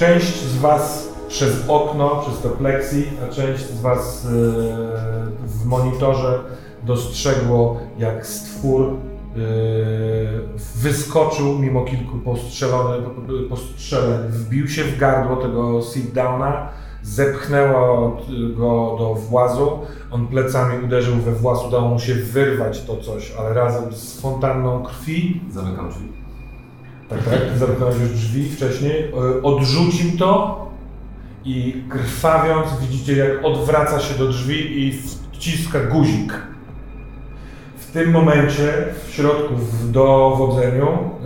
część z Was przez okno, przez to plexi, a część z Was e, w monitorze dostrzegło, jak stwór e, wyskoczył mimo kilku postrzeleń, wbił się w gardło tego sit-downa, zepchnęło go do włazu, on plecami uderzył we właz, udało mu się wyrwać to coś, ale razem z fontanną krwi Zamykam drzwi. Tak, tak, zamknąłeś już drzwi wcześniej, e, odrzucił to i krwawiąc widzicie jak odwraca się do drzwi i wciska guzik. W tym momencie w środku w dowodzeniu, e,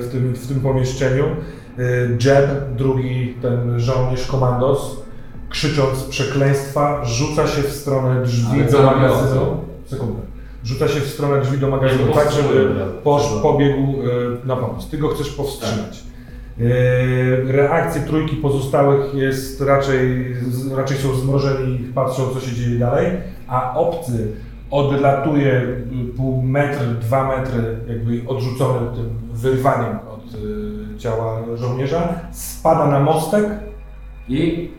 w tym, w tym pomieszczeniu, e, Jeb, drugi ten żołnierz komandos, krzycząc przekleństwa, rzuca się w stronę drzwi on? Sekundę. Rzuca się w stronę drzwi do magazynu, tak żeby posz, pobiegł e, na pomoc. Ty go chcesz powstrzymać. E, Reakcje trójki pozostałych jest raczej, raczej są zmrożeni i patrzą co się dzieje dalej, a obcy odlatuje pół metr, dwa metry jakby odrzucony tym wyrwaniem od y, ciała żołnierza, spada na mostek, I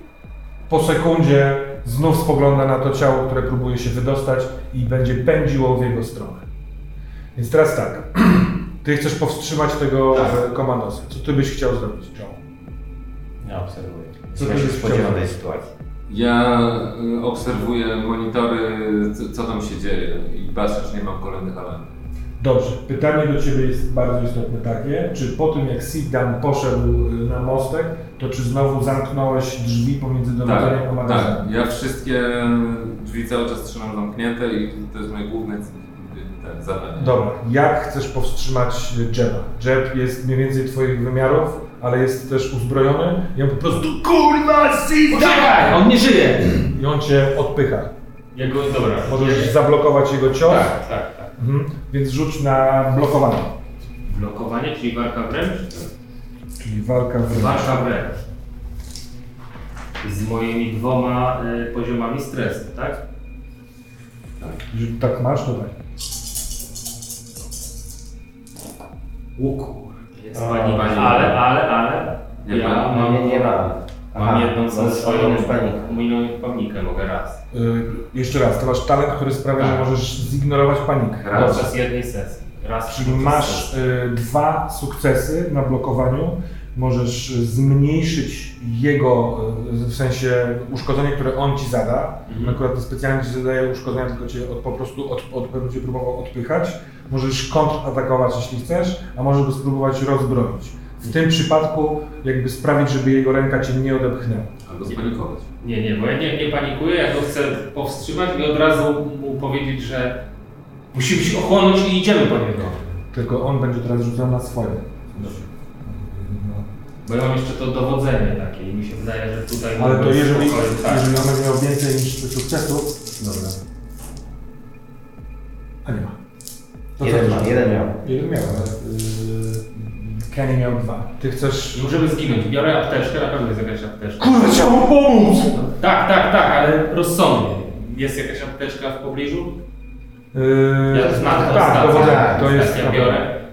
po sekundzie znów spogląda na to ciało, które próbuje się wydostać i będzie pędziło w jego stronę. Więc teraz tak, ty chcesz powstrzymać tego Tak. komandosa. Co ty byś chciał zrobić, Joe? Ja obserwuję. Co ty się byś spodziewam chciał? tej sytuacji? ja y, obserwuję monitory, co, co tam się dzieje i patrzę, czy nie mam kolejnych alarmów. Dobrze, pytanie do Ciebie jest bardzo istotne takie, czy po tym jak Siddan poszedł y, na mostek, to czy znowu zamknąłeś drzwi pomiędzy dowodzeniem a Tak, magazynem? tak. Ja wszystkie drzwi cały czas trzymam zamknięte i to jest moje główne ten, zadanie. Dobra, jak chcesz powstrzymać Jeba? Jeb jest mniej więcej Twoich wymiarów, ale jest też uzbrojony i on po prostu KURWA! Poczekaj, on nie żyje! I on Cię odpycha. Jego, dobra. Możesz zablokować jego cios, Tak, tak, tak. Mhm. więc rzuć na blokowanie. Blokowanie, czyli walka wręcz? Czyli walka wręcz. Walka wręcz. Z moimi dwoma y, poziomami stresu, tak? Jeżeli tak masz, to tak. Łuku. Jest pani, pani. ale, ale, ale. Nie ja ma. mam, Nie, nie ma. Mam jedną mam swoją umilioną panikę, mogę raz. Y, jeszcze raz, to masz talent, który sprawia, że Tak. możesz zignorować panikę. Raz. Dobrze. Podczas jednej sesji. Raz Czyli masz sesji. y, dwa sukcesy na blokowaniu. Możesz zmniejszyć jego, y, w sensie uszkodzenie, które on ci zada. Mhm. Akurat specjalnie ci zadaje uszkodzenia, tylko cię od, po prostu od, od, będzie próbował odpychać. Możesz kontratakować, jeśli chcesz, a możesz go spróbować rozbroić. W tym przypadku jakby sprawić, żeby jego ręka cię nie odepchnęła. Albo spanikować. Nie, nie, bo ja nie, nie panikuję, ja go chcę powstrzymać i od razu mu powiedzieć, że musimy się ochłonąć i idziemy po niego. Tylko on będzie teraz rzucał na swoje. Bo ja mam jeszcze to dowodzenie takie i mi się wydaje, że tutaj... Ale to jeżeli, tak. jeżeli on będzie miał więcej niż sukcesów, dobra. A nie ma. To Jeden ma, jeden miał. Jeden miał, ale yy, Kenny miał dwa. Ty chcesz... Możemy zginąć. Biorę apteczkę, na pewno jest jakaś apteczka. Kurwa, chciał mu pomóc! Tak, tak, tak, ale rozsądnie. Jest jakaś apteczka w pobliżu? Yy, Ja znam tak, stację. dowodzenie, tak, to jest... Ja biorę.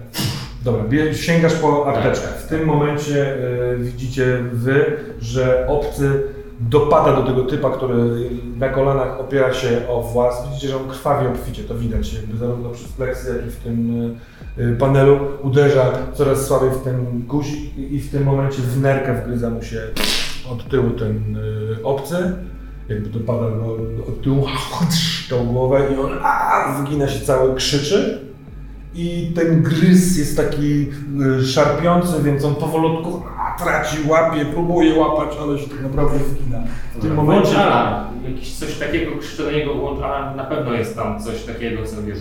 Dobra, sięgasz po apteczkę. Tak. W tym momencie y, widzicie wy, że obcy dopada do tego typa, który na kolanach opiera się o włas. Widzicie, że on krwawi obficie, to widać jakby zarówno przez pleksy, jak i w tym y, y, panelu. Uderza coraz słabiej w ten guzik i w tym momencie w nerkę wgryza mu się od tyłu ten y, obcy. Jakby dopada go od tyłu tą głowę i on a, się cały, krzyczy. I ten gryz jest taki y, szarpiący, więc on powolutku traci, łapie, próbuje łapać, ale się tak naprawdę wgina. W tym Włącz momencie alarm. Jakiś coś takiego krzyczę do niego, włącz alarm. Na pewno jest tam coś takiego, co wiesz,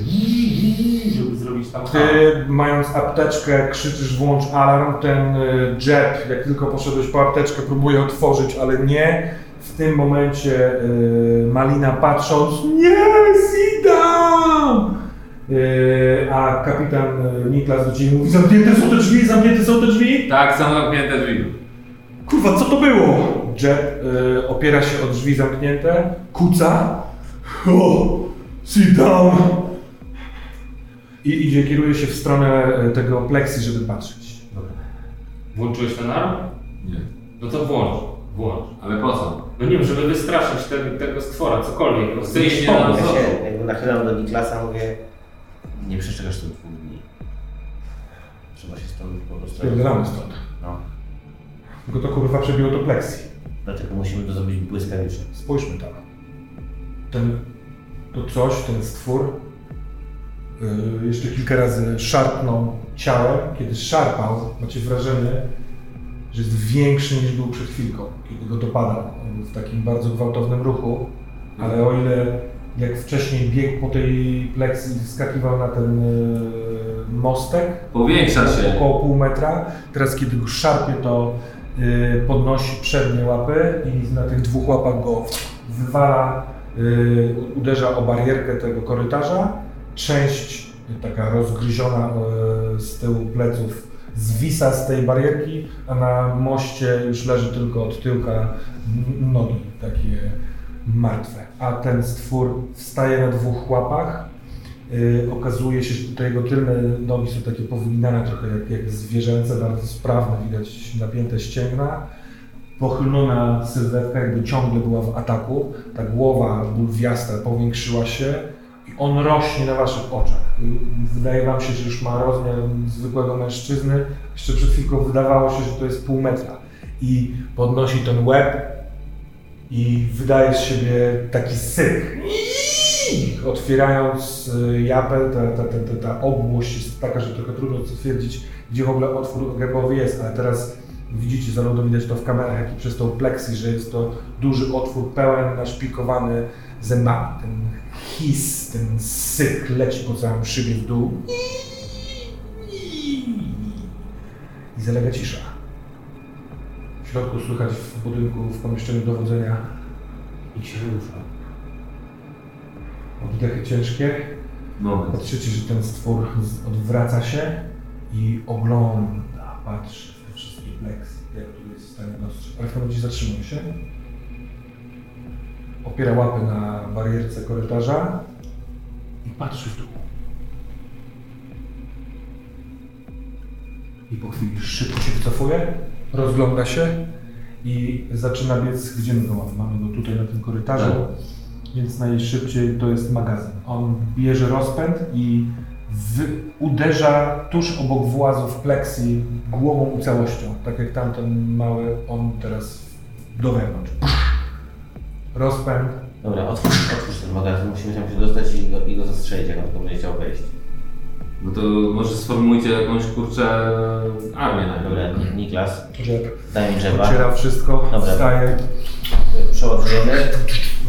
żeby zrobić tam ty, mając apteczkę, krzyczysz włącz alarm, ten y, jab, jak tylko poszedłeś po apteczkę, próbuje otworzyć, ale nie. W tym momencie y, Malina patrząc, nie, Sidam! Y, a kapitan y, Niklas do ciebie mówi, zamknięte są te drzwi, zamknięte są te drzwi. Tak, są zamknięte drzwi. Kurwa, co to było? Jeb y, opiera się o drzwi zamknięte, kuca. O, sit down. I idzie, kieruje się w stronę tego pleksji, żeby patrzeć. Włączyłeś ten alarm? Nie. No to włącz, włącz. Ale po co? No nie wiem, żeby wystraszyć te, tego stwora, cokolwiek. No chcę iść jakby nachylam do Niklasa, mówię, nie przeczekasz tu dwóch dni. Trzeba się stąd po prostu... Spierdolamy stąd. No, Tylko to kurwa przebiło to pleksji. dlatego musimy to zrobić błyskawicznie. Spójrzmy tam. Ten, to coś, ten stwór, yy, jeszcze kilka razy szarpnął ciałem. Kiedy szarpał, macie wrażenie, że jest większy niż był przed chwilką, kiedy go dopadał. On był w takim bardzo gwałtownym ruchu, ale o ile jak wcześniej biegł po tej pleksji, wskakiwał na ten yy, mostek, Powiększa się. około pół metra. Teraz kiedy go szarpie, to y, podnosi przednie łapy i na tych dwóch łapach go wywala, y, uderza o barierkę tego korytarza. Część taka rozgryziona z tyłu pleców zwisa z tej barierki, a na moście już leży tylko od tyłka nogi takie martwe. A ten stwór wstaje na dwóch łapach, Yy, okazuje się, że te jego tylne nogi są takie powinane trochę jak, jak zwierzęce, bardzo sprawne, widać napięte ścięgna. Pochylona sylwetka jakby ciągle była w ataku, ta głowa bulwiasta powiększyła się i on rośnie na waszych oczach. Yy, Wydaje wam się, że już ma rozmiar zwykłego mężczyzny. Jeszcze przed chwilką wydawało się, że to jest pół metra. I podnosi ten łeb i wydaje z siebie taki syk. Otwierając japę, ta, ta, ta, ta, obłość jest taka, że trochę trudno stwierdzić, gdzie w ogóle otwór gębowy jest, ale teraz widzicie, zarówno widać to w kamerach, jak i przez tą pleksy, że jest to duży otwór pełen, naszpikowany zębami. Ten his, ten syk leci po całym szybie w dół. I zalega cisza. W środku słychać w budynku, w pomieszczeniu dowodzenia nikt się rusza. Oddechy ciężkie. Moment. Patrzycie, że ten stwór odwraca się i ogląda, patrzy w te wszystkie pleksy, jak tu jest w stanie dostrzec. Ale w momencie zatrzymuje się. Opiera łapy na barierce korytarza i patrzy w dół. I po chwili szybko się wycofuje, rozgląda się i zaczyna biec, gdzie my go mamy? Mamy go tutaj na tym korytarzu. Tak. Więc najszybciej to jest magazyn. On bierze rozpęd i uderza tuż obok włazów pleksji głową i całością. Tak jak tamten mały, on teraz do wewnątrz. Rozpęd. Dobra, otwórz, otwórz ten magazyn, musimy tam się dostać i go, i go zastrzelić, jak on będzie chciał wejść. No to może sformułujcie jakąś kurczę armię na Dobra, Niklas, daj mi drzewa, ociera wszystko, Dobra. wstaje, przeładujemy.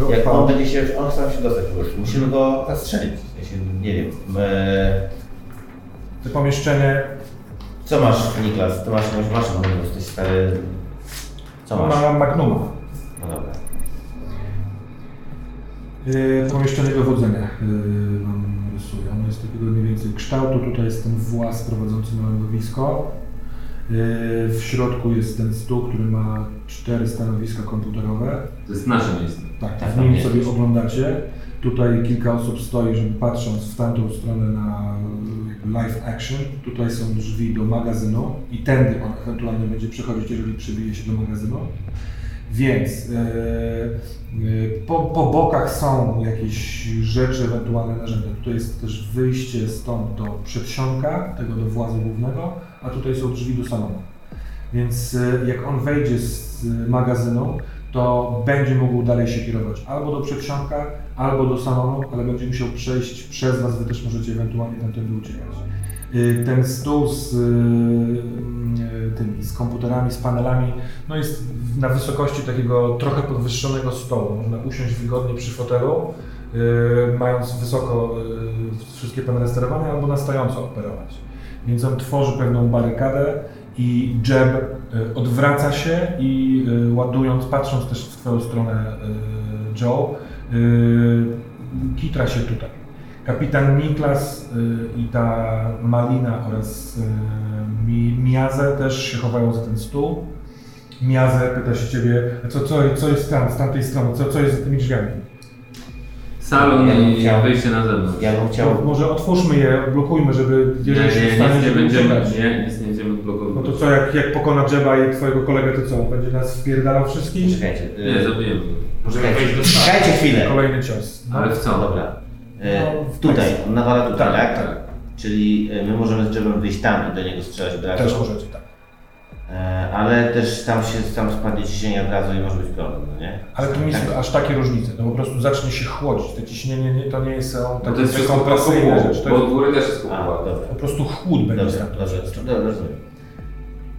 Jak on będzie się, on chce się dostać po prostu, musimy go zastrzelić. Ja się, nie wiem, e, To pomieszczenie co masz Niklas? Ty masz jakąś maszynę, bo jesteś stary... Co masz? ma Magnuma. No dobra. Yy, pomieszczenie dowodzenia yy, wam rysuję. Ono jest takiego mniej więcej kształtu. Tutaj jest ten właz prowadzący na lądowisko. Yy, w środku jest ten stół, który ma cztery stanowiska komputerowe. To jest nasze miejsce. Tak, Tak, w nim jest. sobie oglądacie. Tutaj kilka osób stoi, żeby patrząc w tamtą stronę na live action. Tutaj są drzwi do magazynu i tędy on ewentualnie będzie przechodzić, jeżeli przybije się do magazynu. Więc e, e, po, po bokach są jakieś rzeczy, ewentualne narzędzia. Tutaj jest też wyjście stąd do przedsionka, tego do włazu głównego, a tutaj są drzwi do salonu. Więc e, jak on wejdzie z magazynu, to będzie mógł dalej się kierować albo do przedsionka, albo do salonu, ale będzie musiał przejść przez Was, Wy też możecie ewentualnie tamtędy uciekać. Y, Ten stół z, y, y, tymi, z komputerami, z panelami, no jest na wysokości takiego trochę podwyższonego stołu. Można usiąść wygodnie przy fotelu, mając wysoko wszystkie panele sterowania, albo na stojąco operować. Więc on tworzy pewną barykadę i Jeb y, odwraca się i ładując, patrząc też w Twoją stronę Joe, kitra się tutaj. Kapitan Niklas y, i ta Malina oraz y, Mi, Miazę też się chowają za ten stół. Miazę pyta się ciebie, co, co, co jest tam, z tamtej strony, co, co jest za tymi drzwiami? Salon Ja i chciał- wejście na zewnątrz. Ja bym chciał... Może otwórzmy je, blokujmy, żeby Nie, jeżeli się nie, stanie, nic nie będziemy, uciekać. nie, nic nie będziemy blokować. No to co, jak, jak pokona Jeba i twojego kolegę, to co? Będzie nas wpierdalał wszystkich? Czekajcie. y, Nie, zabijemy. Możemy wejść do czekajcie chwilę. Kolejny cios. No. Ale w co? Dobra. E, No, w tutaj, on nawala tutaj, Tak, tak? tak. Czyli e, my możemy z drzewem wyjść tam i do niego strzelać od razu. Też możecie, tak. E, ale też tam się tam spadnie ciśnienie od razu i może być problem, no nie? Ale to nie Tak. są aż takie różnice, to po prostu zacznie się chłodzić. Te ciśnienie nie, to nie są No to jest kompresyjne rzeczy. To bo jest od góry też jest dobra. po prostu chłód będzie Dobrze, dobrze, dobrze, rozumiem.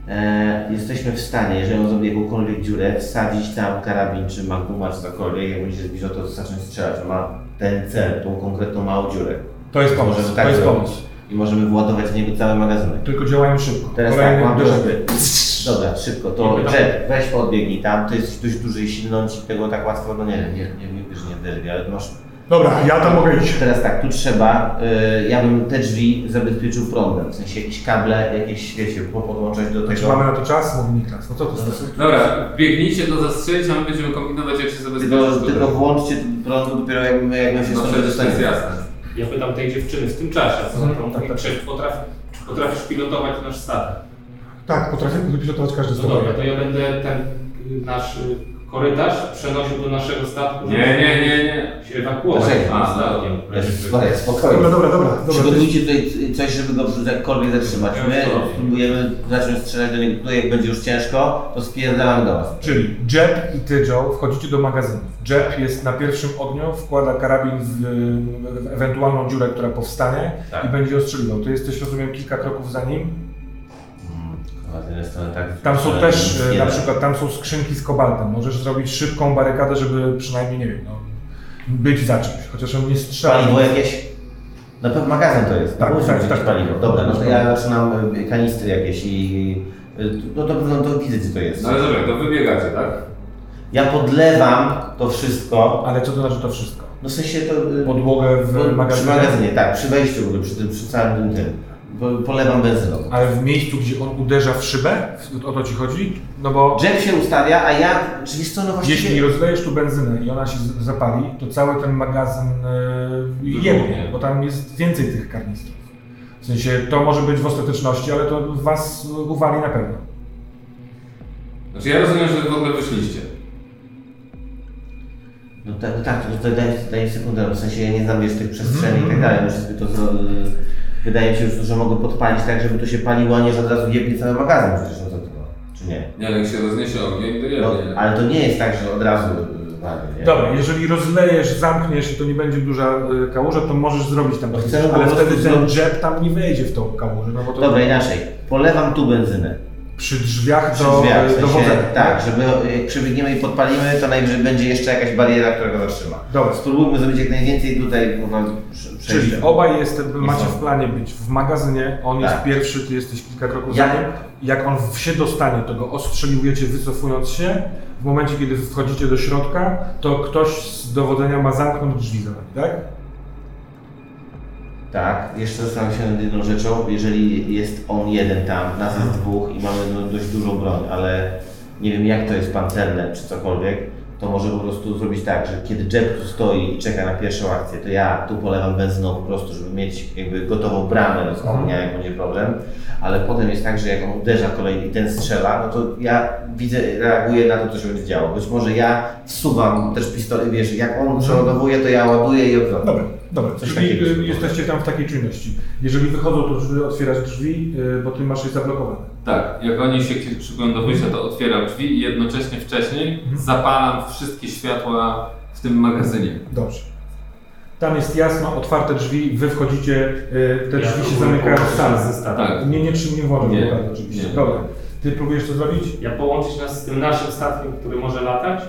E, jesteśmy w stanie, jeżeli on zrobi jakąkolwiek dziurę, wsadzić tam karabin, czy maguma, czy cokolwiek, jak będzie się zbliżał, to zacząć strzelać. On ma ten cel, tą konkretną małą dziurę. To jest pomysł, Możemy to jest zrobić. pomysł. I możemy władować w niego cały magazynek. Tylko działają szybko. Teraz tak, mam prośbę. Dobra, szybko, to Nie pytam. Jet, weź podbiegnij tam, to jest dość duży i silny, on ci tego tak łatwo, no nie wiem, nie, nie, nie, że nie derbi, ale masz... Dobra, ja tam mogę iść. Teraz tak, tu trzeba, y, ja bym te drzwi zabezpieczył prądem, w sensie jakieś kable, jakieś, wiecie, podłączać do Znaczy tego. mamy na to czas? Mówi Niklas. No co to jest? Dobra, biegnijcie to zastrzelić, a my będziemy kombinować jak się zabezpieczyć. Tylko, tylko włączcie prądu dopiero jak my, jak my się No stąd przecież to jest dostaniemy. jasne. Ja pytam tej dziewczyny w tym czasie, co Mhm, tak, tak. czy potrafi, czy potrafisz pilotować nasz statek? Tak, potrafię pilotować każdy No dobra, to ja będę ten y, nasz y, korytarz przenosił do naszego statku, Nie, nie, nie, nie. się ewakuować tym statkiem. Jezus Maria, spokojnie. Dobra, dobra, dobra. dobra. Przygotujcie tutaj coś, żeby go jakkolwiek zatrzymać. My spróbujemy zacząć strzelać do niego tutaj, jak będzie już ciężko, to spierdalamy do was. Czyli Jeb i ty, Joe, wchodzicie do magazynu. Jeb jest na pierwszym ogniu, wkłada karabin w, w ewentualną dziurę, która powstanie Tak. i będzie ostrzeliwał. Ty jesteś, rozumiem, kilka kroków za nim. Z jednej strony tak. Tam są też, e, na przykład, tam są skrzynki z kobaltem. Możesz zrobić szybką barykadę, żeby przynajmniej, nie wiem, no, być za czymś. Chociaż on nie strzela. Paliwo jakieś? Na pewno magazyn to jest. Tak, Musi tak, tak, tak. paliwo. Dobra, no to ja zaczynam y, kanistry jakieś i... y, No to, no to widzę, gdzie to jest. No ale dobra, to wybiegacie, tak? Ja podlewam to wszystko. Ale co to znaczy to wszystko? No w sensie to... Podłogę w no, magazynie? Przy magazynie, tak. Przy wejściu przy tym, przy całym tym Polewam benzyną. Ale w miejscu, gdzie on uderza w szybę? O to ci chodzi? No bo Jack się ustawia, a ja... Czy wiesz co, no właściwie... jeśli rozlejesz tu benzynę i ona się zapali, to cały ten magazyn yy, jebnie, bo tam jest więcej tych karnistrów. W sensie to może być w ostateczności, ale to was uwali na pewno. Znaczy ja rozumiem, że w ogóle wyszliście. No tak, no tak, to daj, daj sekundę, w sensie ja nie znam wiesz tych przestrzeni Mhm. i tak dalej, muszę sobie to zro... Wydaje mi się, że mogę podpalić tak, żeby to się paliło, a nie że od razu jebnie cały magazyn przecież, no to tylko, czy nie? Nie, ale jak się rozniesie ogień, to No, jebnie. ale to nie jest tak, że od razu nie? Dobra, jeżeli rozlejesz, zamkniesz i to nie będzie duża y, kałuża, to możesz zrobić tam No coś, chcę ale wtedy ten jet tam nie wejdzie w tą kałużę, no bo to Dobra, inaczej. Polewam tu benzynę. Przy drzwiach Przy do, drzwiach, w do sensie, wodzenia. tak, żeby jak przebiegniemy i podpalimy, to najwyżej będzie jeszcze jakaś bariera, która go zatrzyma. Dobra. Spróbujmy zrobić jak najwięcej tutaj przejścia. Czyli obaj jest, macie w planie być w magazynie, on jest Tak. pierwszy, ty jesteś kilka kroków Ja- za nim. Jak on się dostanie, to go ostrzeliwujecie wycofując się. W momencie, kiedy wchodzicie do środka, to ktoś z dowodzenia ma zamknąć drzwi za nami, tak? Tak, jeszcze zastanawiam się nad jedną rzeczą. Jeżeli jest on jeden tam, nas jest dwóch i mamy no, dość dużą broń, ale nie wiem jak to jest pancerne czy cokolwiek, to może po prostu zrobić tak, że kiedy Jeb tu stoi i czeka na pierwszą akcję, to ja tu polewam benzyną po prostu, żeby mieć jakby gotową bramę z ognia, jak będzie problem, ale potem jest tak, że jak on uderza kolejny i ten strzela, no to ja widzę, reaguję na to, co się będzie działo. Być może ja wsuwam też pistolet, wiesz, jak on przeładowuje, to ja ładuję i odwrotnie. Dobra. Coś Czyli takiego y, jesteście tam w takiej czujności. Jeżeli wychodzą, to żeby otwierać drzwi, y, bo ty masz je zablokowane. Tak, jak oni się szykują do wyjścia, to otwieram drzwi i jednocześnie wcześniej zapalam wszystkie światła w tym magazynie. Dobrze. Tam jest jasno, otwarte drzwi, wy wchodzicie, y, te Ja drzwi się zamykają same. Tak. Nie, nie, nie włożę oczywiście. nie. Dobra. Ty próbujesz to zrobić? Ja połączyć nas z tym naszym statkiem, który może latać?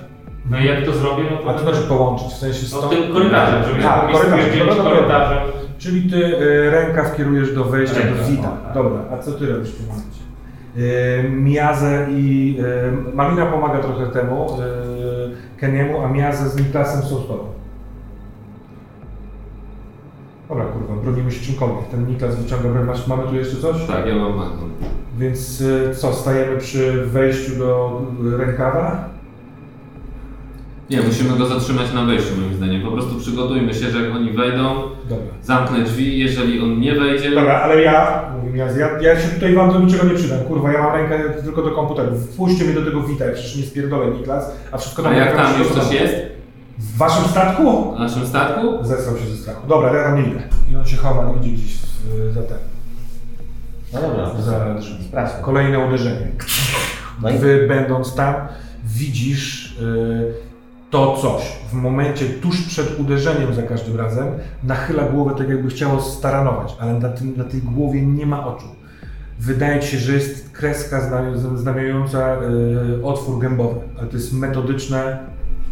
No i jak to zrobię, no to... A to znaczy połączyć, w sensie No stąd... tym korytarzem, żeby A, się korytarzem, korytarzem. Czyli ty y, rękaw kierujesz do wejścia Rękaw, do Zita. o, tak. Dobra, a co ty robisz w tym momencie? Y, Miazę i... Y, Malina pomaga trochę temu, y, Keniemu, a Miazę z Niklasem są z tobą. Dobra, kurwa, bronimy się czymkolwiek. Ten Niklas wyciąga broń. Masz, mamy tu jeszcze coś? Tak, ja mam magnum. Więc y, co, stajemy przy wejściu do rękawa? Nie, musimy go zatrzymać na wejściu moim zdaniem. Po prostu przygotujmy się, że jak oni wejdą, Dobra. zamknę drzwi, jeżeli on nie wejdzie... Dobra, ale ja, ja, ja, ja się tutaj wam do niczego nie przydam, kurwa, ja mam rękę tylko do komputerów. Wpuśćcie mnie do tego Vita, ja przecież nie spierdolę Niklas, a wszystko A jak tam już coś tam. jest? W waszym statku? W naszym statku? Zesrał się ze strachu. Dobra, ja tam nie idę. I on się chowa, idzie gdzieś w, za ten. No dobra, Za sprawdźmy. Kolejne uderzenie. No i Wy będąc tam, widzisz y, to coś. W momencie tuż przed uderzeniem za każdym razem nachyla głowę tak jakby chciało staranować, ale na, tym, na tej głowie nie ma oczu. Wydaje się, że jest kreska zna- znamionująca y, otwór gębowy, ale to jest metodyczne,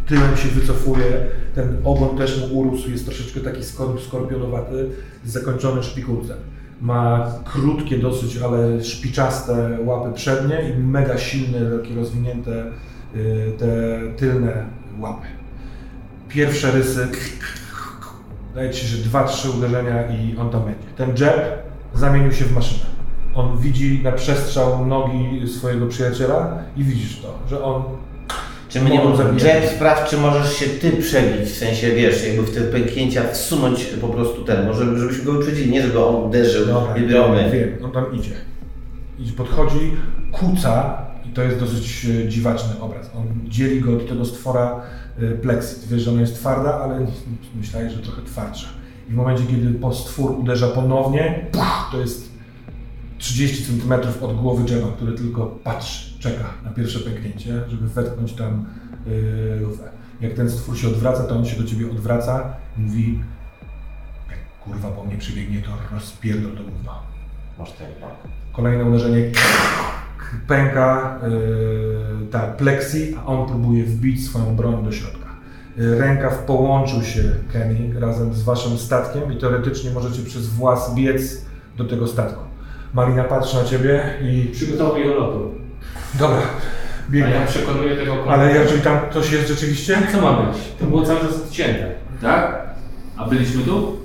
tyłem się wycofuje, ten ogon też mu urósł, jest troszeczkę taki skor- skorpionowaty, zakończony szpikulcem. Ma krótkie dosyć, ale szpiczaste łapy przednie i mega silne, takie rozwinięte y, te tylne łapy. Pierwsze rysy, daje ci, że dwa, trzy uderzenia i on tam będzie. Ten jab zamienił się w maszynę. On widzi na przestrzał nogi swojego przyjaciela i widzisz to, że on Czy my nie możemy. sprawdź, czy możesz się ty przebić, w sensie wiesz, jakby w te pęknięcia wsunąć po prostu ten, może żebyśmy go wyprzedzili, nie żeby on uderzył, Dobra, nie my. wiem, on tam idzie. Idzie, podchodzi, kuca i to jest dosyć e, dziwaczny obraz. On dzieli go od tego stwora e, plexit. Wiesz, że ona jest twarda, ale myślałeś, że trochę twardsza. I w momencie, kiedy stwór uderza ponownie, to jest 30 cm od głowy drzewa, który tylko patrzy, czeka na pierwsze pęknięcie, żeby wetknąć tam yy, lufę. Jak ten stwór się odwraca, to on się do ciebie odwraca i mówi jak kurwa po mnie przybiegnie, to rozpierdol to gówno. Masz ten. Kolejne uderzenie pęka yy, ta plexi, a on próbuje wbić swoją broń do środka. Yy, Rękaw połączył się, Kenny, razem z waszym statkiem i teoretycznie możecie przez włas biec do tego statku. Malina patrzy na ciebie i... Przygotowuj do lotu. Dobra, A biegnie. ja przekonuję tego konia. Ale jeżeli tam coś jest rzeczywiście? Co ma być? To było cały czas odcięte. Tak? A byliśmy tu?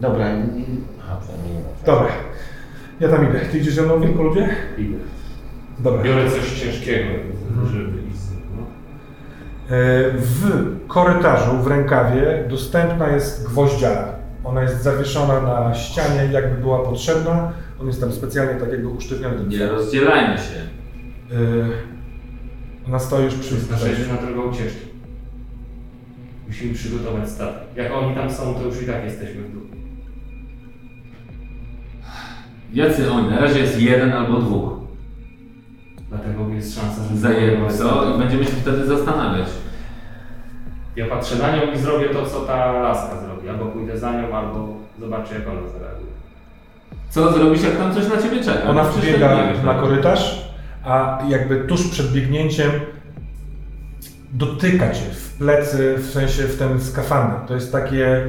Dobra, aha, nie ma. Dobra, ja tam idę. Ty idziesz ze mną, wielkoludzie? Idę. Dobra. Biorę coś ciężkiego, żeby iść. No. E, W korytarzu, w rękawie dostępna jest gwoździara. Ona jest zawieszona na ścianie, jakby była potrzebna. On jest tam specjalnie tak jakby usztywniony. Nie rozdzielajmy się. E, Ona stoi już przy Na 60 drogą ucieczki. Musimy przygotować statek. Jak oni tam są, to już i tak jesteśmy w dół. Jacy oni? Na razie jest jeden albo dwóch. Dlatego jest szansa, że... Zajęły co? I będziemy się wtedy zastanawiać. Ja patrzę na nią i zrobię to, co ta laska zrobi. Albo pójdę za nią, albo zobaczę, jak ona zareaguje. Co zrobisz, jak tam coś na ciebie czeka? Ona przecież wbiega tak nie wiesz, na no. korytarz, a jakby tuż przed biegnięciem dotyka cię w plecy, w sensie w ten skafander. To jest takie, e,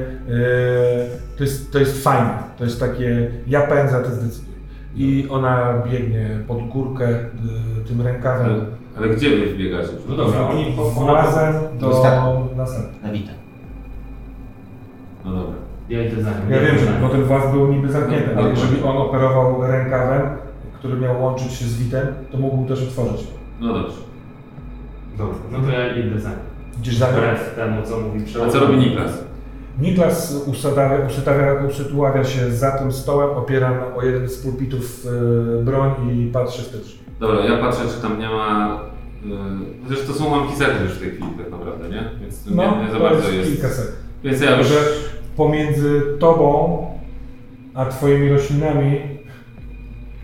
to, jest, to jest fajne, to jest takie, ja pędzę, ty zdecyduj. I ona biegnie pod górkę e, tym Ale, rękawem, ale gdzie wy wbiegacie? No dobra, oni... włazem do do statku. następnego. Na wita. No dobra. Ja idę za. Ja wiem, że bo ten właz był niby zamknięty, No, ale tak. jeżeli on operował rękawem, który miał łączyć się z witem, to mógł też otworzyć. No dobrze. Dobra, no to ja idę za nią. Idziesz za nią? Wbrew temu, co mówi A przełożony. co robi Niklas? Niklas usadawia, usytawia, usytuawia się za tym stołem, opiera na- o jeden z pulpitów e, broń i patrzy w te drzwi. Dobra, ja patrzę, czy tam nie ma... Yy, chociaż to są łamki sekty już w tej chwili tak naprawdę, nie? Więc No, nie, nie za to bardzo jest jest. kilkaset. Więc ja już... Że pomiędzy tobą a twoimi roślinami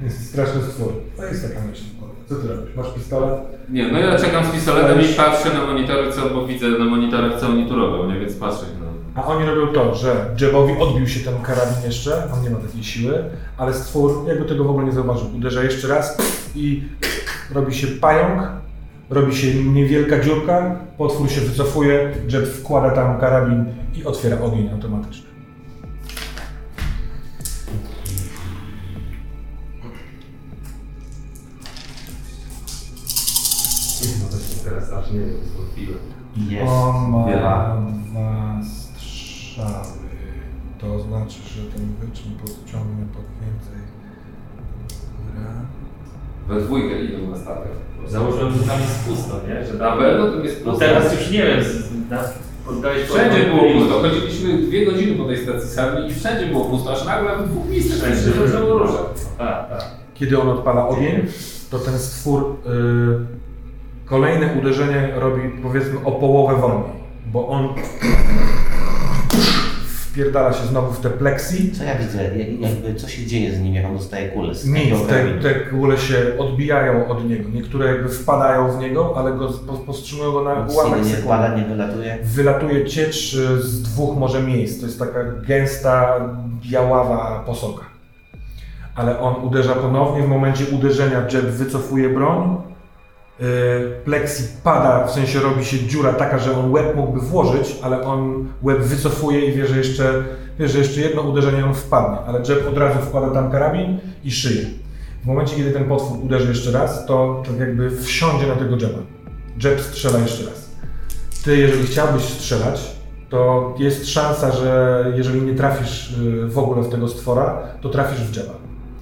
jest straszny stwór. To jest taka myśl. Co ty robisz? Masz pistolet? Nie, no ja czekam z pistoletem i patrzę na monitory, co, bo widzę na monitorach, co oni tu robią, nie? Więc patrzę na... A oni robią to, że Jebowi odbił się ten karabin jeszcze, on nie ma takiej siły, ale stwór jakby tego w ogóle nie zauważył. Uderza jeszcze raz i robi się pająk, robi się niewielka dziurka, potwór się wycofuje, Jeb wkłada tam karabin i otwiera ogień automatyczny. To się teraz aż nie wiem, zwątpiłem. Jest. On ma Wiela. dwa strzały. To znaczy, że ten wyczyn podciągnie pod więcej. Dobra. We dwójkę idą na statek. Założyłem, że tam jest pusto, nie? Że Na pewno tu jest No pusto. teraz już nie wiem. z- na- Oddałeś Wszędzie było pusto. Chodziliśmy dwie godziny po tej stacji sami i wszędzie było pusto, aż nagle w dwóch miejscach Wszędzie. się zaczęło ruszać. Tak, tak. Kiedy on odpala ogień, to ten stwór y, kolejne uderzenie robi powiedzmy o połowę wolniej, bo on wpierdala się znowu w te pleksy. Co ja widzę? Jak- Jakby co się dzieje z nim, jak on dostaje kulę? Z Nic, te, te kule się odbijają od niego. Niektóre jakby wpadają w niego, ale go po- powstrzymują go na ułamek nie sekundy. wpada, nie wylatuje. Wylatuje ciecz y, z dwóch może miejsc. To jest taka gęsta, biaława posoka. Ale on uderza ponownie. W momencie uderzenia Jeb wycofuje broń. Y, Plexi pada, w sensie robi się dziura taka, że on łeb mógłby włożyć, ale on łeb wycofuje i wie, że jeszcze, wie, że jeszcze jedno uderzenie on wpadnie. Ale Jeb od razu wkłada tam karabin i szyje. W momencie, kiedy ten potwór uderzy jeszcze raz, to tak jakby wsiądzie na tego Jeba. Jeb strzela jeszcze raz. Ty, jeżeli chciałbyś strzelać, to jest szansa, że jeżeli nie trafisz y, w ogóle w tego stwora, to trafisz w Jeba.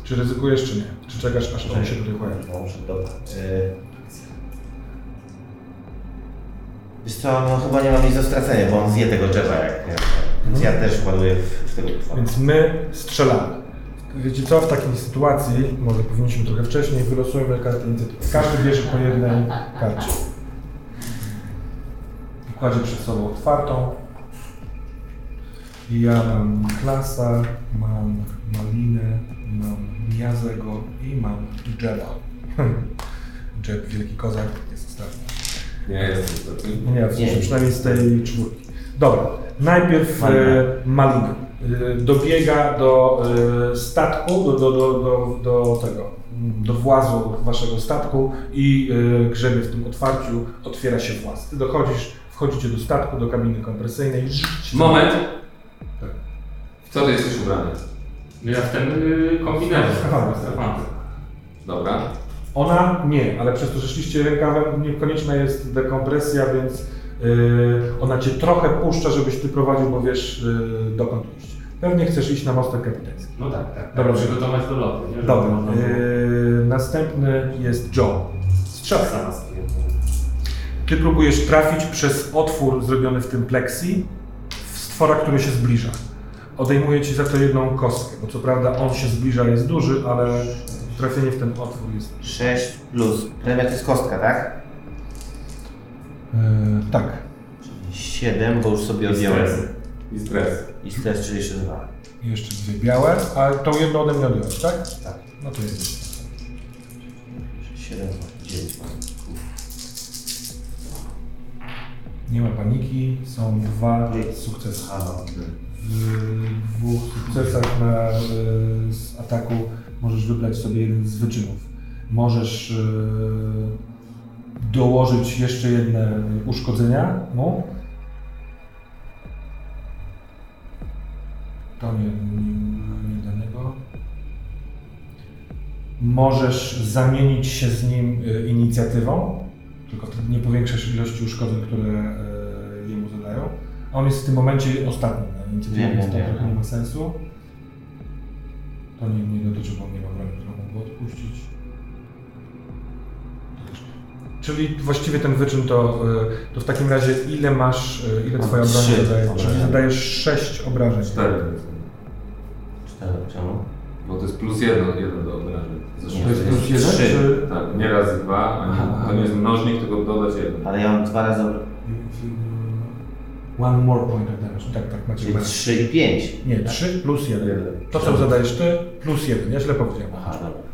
Czy ryzykujesz, czy nie? Czy czekasz, aż on się tutaj pojawi? Muszę, dobra. Wiesz co, no chyba nie mam nic do stracenia, bo on zje tego drzewa jak jak- Więc ja też ładuję w, w tego potwora. Więc my strzelamy. Wiecie co, w takiej sytuacji, może powinniśmy trochę wcześniej, wylosujemy kartę inicjatywy. Każdy bierze po jednej karcie. Kładzie przed sobą otwartą. Ja mam klasa, mam malinę, mam miazego i mam dżeba. Dżeb, wielki kozak, jest ostatni. Nie, jest ostatni. Nie, Nie. przynajmniej z tej czwórki. Dobra, najpierw Malina. e, Malina. E, dobiega do e, statku, do, do, do, do, do tego, do włazu waszego statku i e, grzebie w tym otwarciu, otwiera się właz. Ty dochodzisz, wchodzicie do statku, do kabiny kompresyjnej. Moment. Tak. W co ty jesteś ubrany? Ja w ten y, kombinezon. Dobra. Ona nie, ale przez to, że szliście rękawem, niekonieczna jest dekompresja, więc yy, ona cię trochę puszcza, żebyś ty prowadził, bo wiesz yy, dokąd iść. Pewnie chcesz iść na mostek kapitański. No tak, tak. Dobra. Dobra. Przygotować do lotu. nie? Dobra, yy, następny jest Joe. Strzela. Zaraz. Ty próbujesz trafić przez otwór zrobiony w tym plexi w stwora, który się zbliża. Odejmuje ci za to jedną kostkę, bo co prawda on się zbliża, jest duży, ale trafienie w ten otwór jest... 6 plus. Premia to jest kostka, tak? Yy, tak. 7, bo już sobie I odjąłem. stres. I stres. I stres, czyli jeszcze 2. I Jeszcze dwie białe, a tą jedną ode mnie odjąłeś, tak? Tak. No to jest. 7, 9. Nie ma paniki, są dwa sukcesy. A, no. W dwóch sukcesach na, y, z ataku możesz wybrać sobie jeden z wyczynów. Możesz y, dołożyć jeszcze jedne uszkodzenia mu. To nie, nie, nie dla niego. Możesz zamienić się z nim y, inicjatywą, tylko wtedy nie powiększasz ilości uszkodzeń, które y, jemu zadają. A on jest w tym momencie ostatni na inicjatywie, Wiem, więc to nie ma sensu. To nie, nie dotyczy, bo nie ma broni, którą mógłby odpuścić. Czyli właściwie ten wyczyn to, y, to w takim razie ile masz, y, ile Mam twoja broń trzy zadaje? Czyli obrażenia. zadajesz 6 obrażeń. Cztery. 4, czemu? Bo to jest plus jeden, jeden do obrażeń. Nie, To jest plus jeden, Trzy. czy... Tak, nie razy dwa, ani, Aha. to nie jest mnożnik, tylko dodać jeden. Ale ja mam dwa razy. One more point of damage. Tak, tak, macie Czyli rację. 3 i 5. Nie, 3 plus 1. Jeden. To co zadajesz ty, plus 1. Ja źle powiedziałem. Aha, dobra.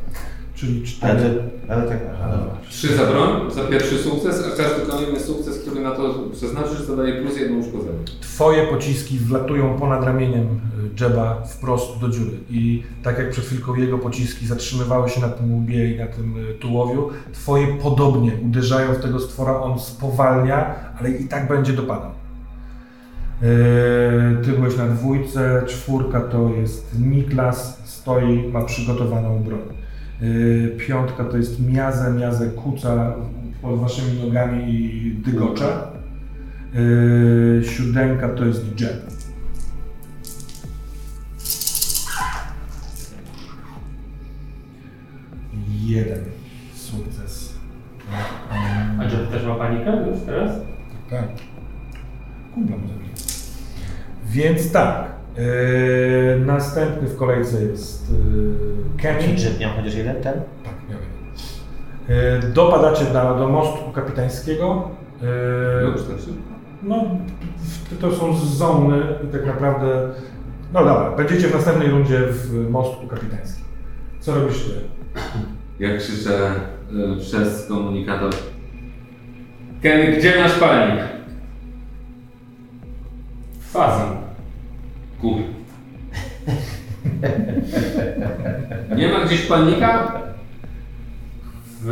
Czyli Ale, 4. to, ale tak, aha, dobra. Trzy za broń, za pierwszy sukces, a każdy kolejny sukces, który na to przeznaczysz, zadaje plus jedno uszkodzenie. Twoje pociski wlatują ponad ramieniem y, Jeba wprost do dziury. I tak jak przed chwilką jego pociski zatrzymywały się na tym łbie i na tym y, tułowiu, twoje podobnie uderzają w tego stwora, on spowalnia, ale i tak będzie dopadał. Ty byłeś na dwójce, czwórka to jest Niklas, stoi, ma przygotowaną broń. Yy, Piątka to jest Miazę, Miazę kuca pod waszymi nogami i dygocza. Yy, siódemka to jest Jeb. Jeden sukces. A Jeff też ma panikę już teraz? Tak. kumpla mu zabiję. Więc tak, yy, następny w kolejce jest yy, Kenny. Czy miał chociaż jeden ten? Tak, miał jeden. Yy, dopadacie na, do mostu kapitańskiego. Yy, no, to są zony i tak naprawdę... No dobra, będziecie w następnej rundzie w mostku kapitańskim. Co robisz ty? Ja krzyczę przez komunikator. Ken, gdzie nasz palnik? Fazji. Kur. Nie ma gdzieś palnika? W...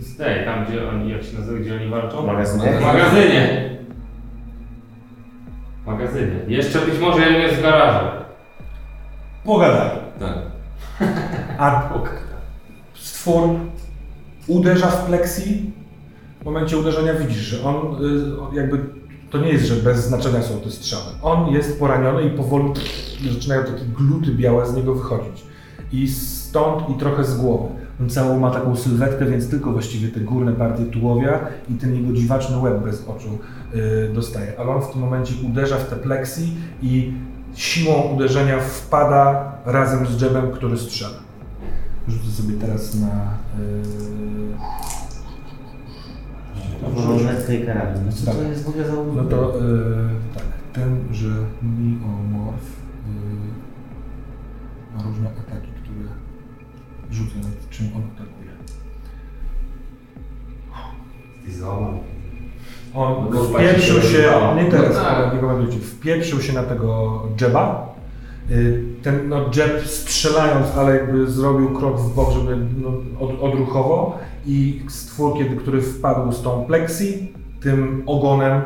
z tej, tam gdzie oni, jak się nazywa, gdzie oni walczą? W magazynie? W magazynie. W magazynie. Jeszcze być może jeden jest w garażu. Pogadaj. Tak. A stwór uderza w pleksji. W momencie uderzenia widzisz, że on y, jakby to nie jest, że bez znaczenia są te strzały. On jest poraniony i powoli zaczynają takie gluty białe z niego wychodzić. I stąd i trochę z głowy. On cały ma taką sylwetkę, więc tylko właściwie te górne partie tułowia i ten jego dziwaczny łeb bez oczu y, dostaje. Ale on w tym momencie uderza w te pleksji i siłą uderzenia wpada razem z dżemem, który strzela. Rzucę sobie teraz na... Yy... Brunetkę i karabin. No co Tak. to jest w ogóle za No to yy, tak, ten, że miomorf yy, ma różne ataki, które rzucę nad czym on atakuje. On No, wpieprzył się nie teraz, No tak. ale nie komentujcie, wpieprzył się na tego dżeba. Y, Ten no, strzelając, ale jakby zrobił krok w bok, żeby no, od, odruchowo i stwór, kiedy, który wpadł z tą pleksji, tym ogonem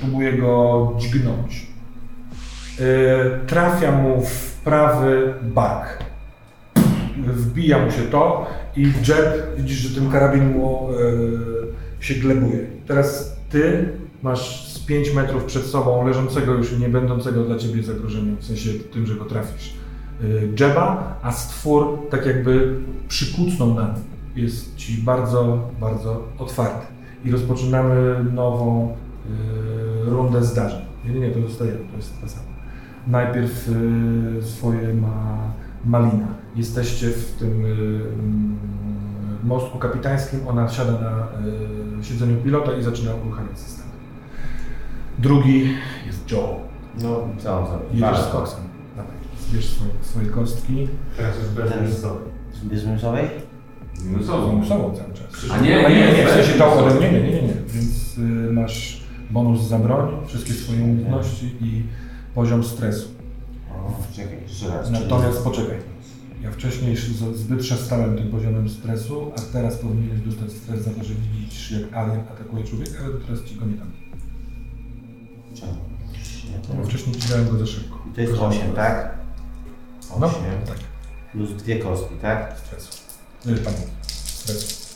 próbuje go dźgnąć. Y, Trafia mu w prawy bark. Wbija mu się to i jab, widzisz, że ten karabin mu e, się glebuje. Teraz ty masz 5 metrów przed sobą leżącego już nie będącego dla ciebie zagrożeniem, w sensie tym, że go trafisz. E, Jeba, a stwór tak jakby przykucnął na nim. Jest ci bardzo, bardzo otwarty. I rozpoczynamy nową e, rundę zdarzeń. Nie, nie, nie, to zostajemy, to jest ta sama. Najpierw e, swoje ma Malina. Jesteście w tym y, mm, mostku kapitańskim, ona siada na y, siedzeniu pilota i zaczyna uruchamiać system. Drugi jest Joe. No, co on zrobi? Jedziesz z koksem. Dawaj, zbierz swoje, swoje kostki. Teraz już bez miejscowy. Bez minusowej? Są sobą cały czas. A nie, nie, nie, nie, w sensie ode mnie, nie, nie, nie, nie. Więc y, masz bonus za broń, wszystkie swoje umiejętności i poziom stresu. O, czekaj, jeszcze raz. Natomiast poczekaj. Ja wcześniej zbyt szastałem tym poziomem stresu, a teraz powinieneś dostać stres za to, że widzisz jak alien atakuje człowieka, ale teraz ci go nie dam. Bo wcześniej ci dałem go za szybko. I to jest 8, tak? 8. No, tak. Plus dwie kostki, tak? Stresu. Nie, panik. Stresu.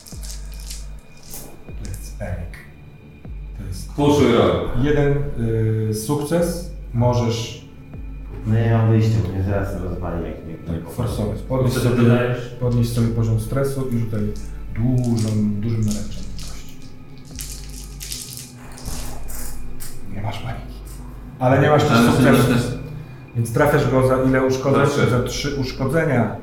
To jest panik. To jest rok. jeden y, sukces. Możesz No nie mam wyjścia, bo mnie zaraz rozwali jak mnie tak, forsować. Podnieś Co sobie, dodajesz? sobie poziom stresu i rzucaj dużym, dużym naręczem Ale nie masz też sukcesu. Więc trafiasz go za ile uszkodzeń? Trzy. Za trzy uszkodzenia.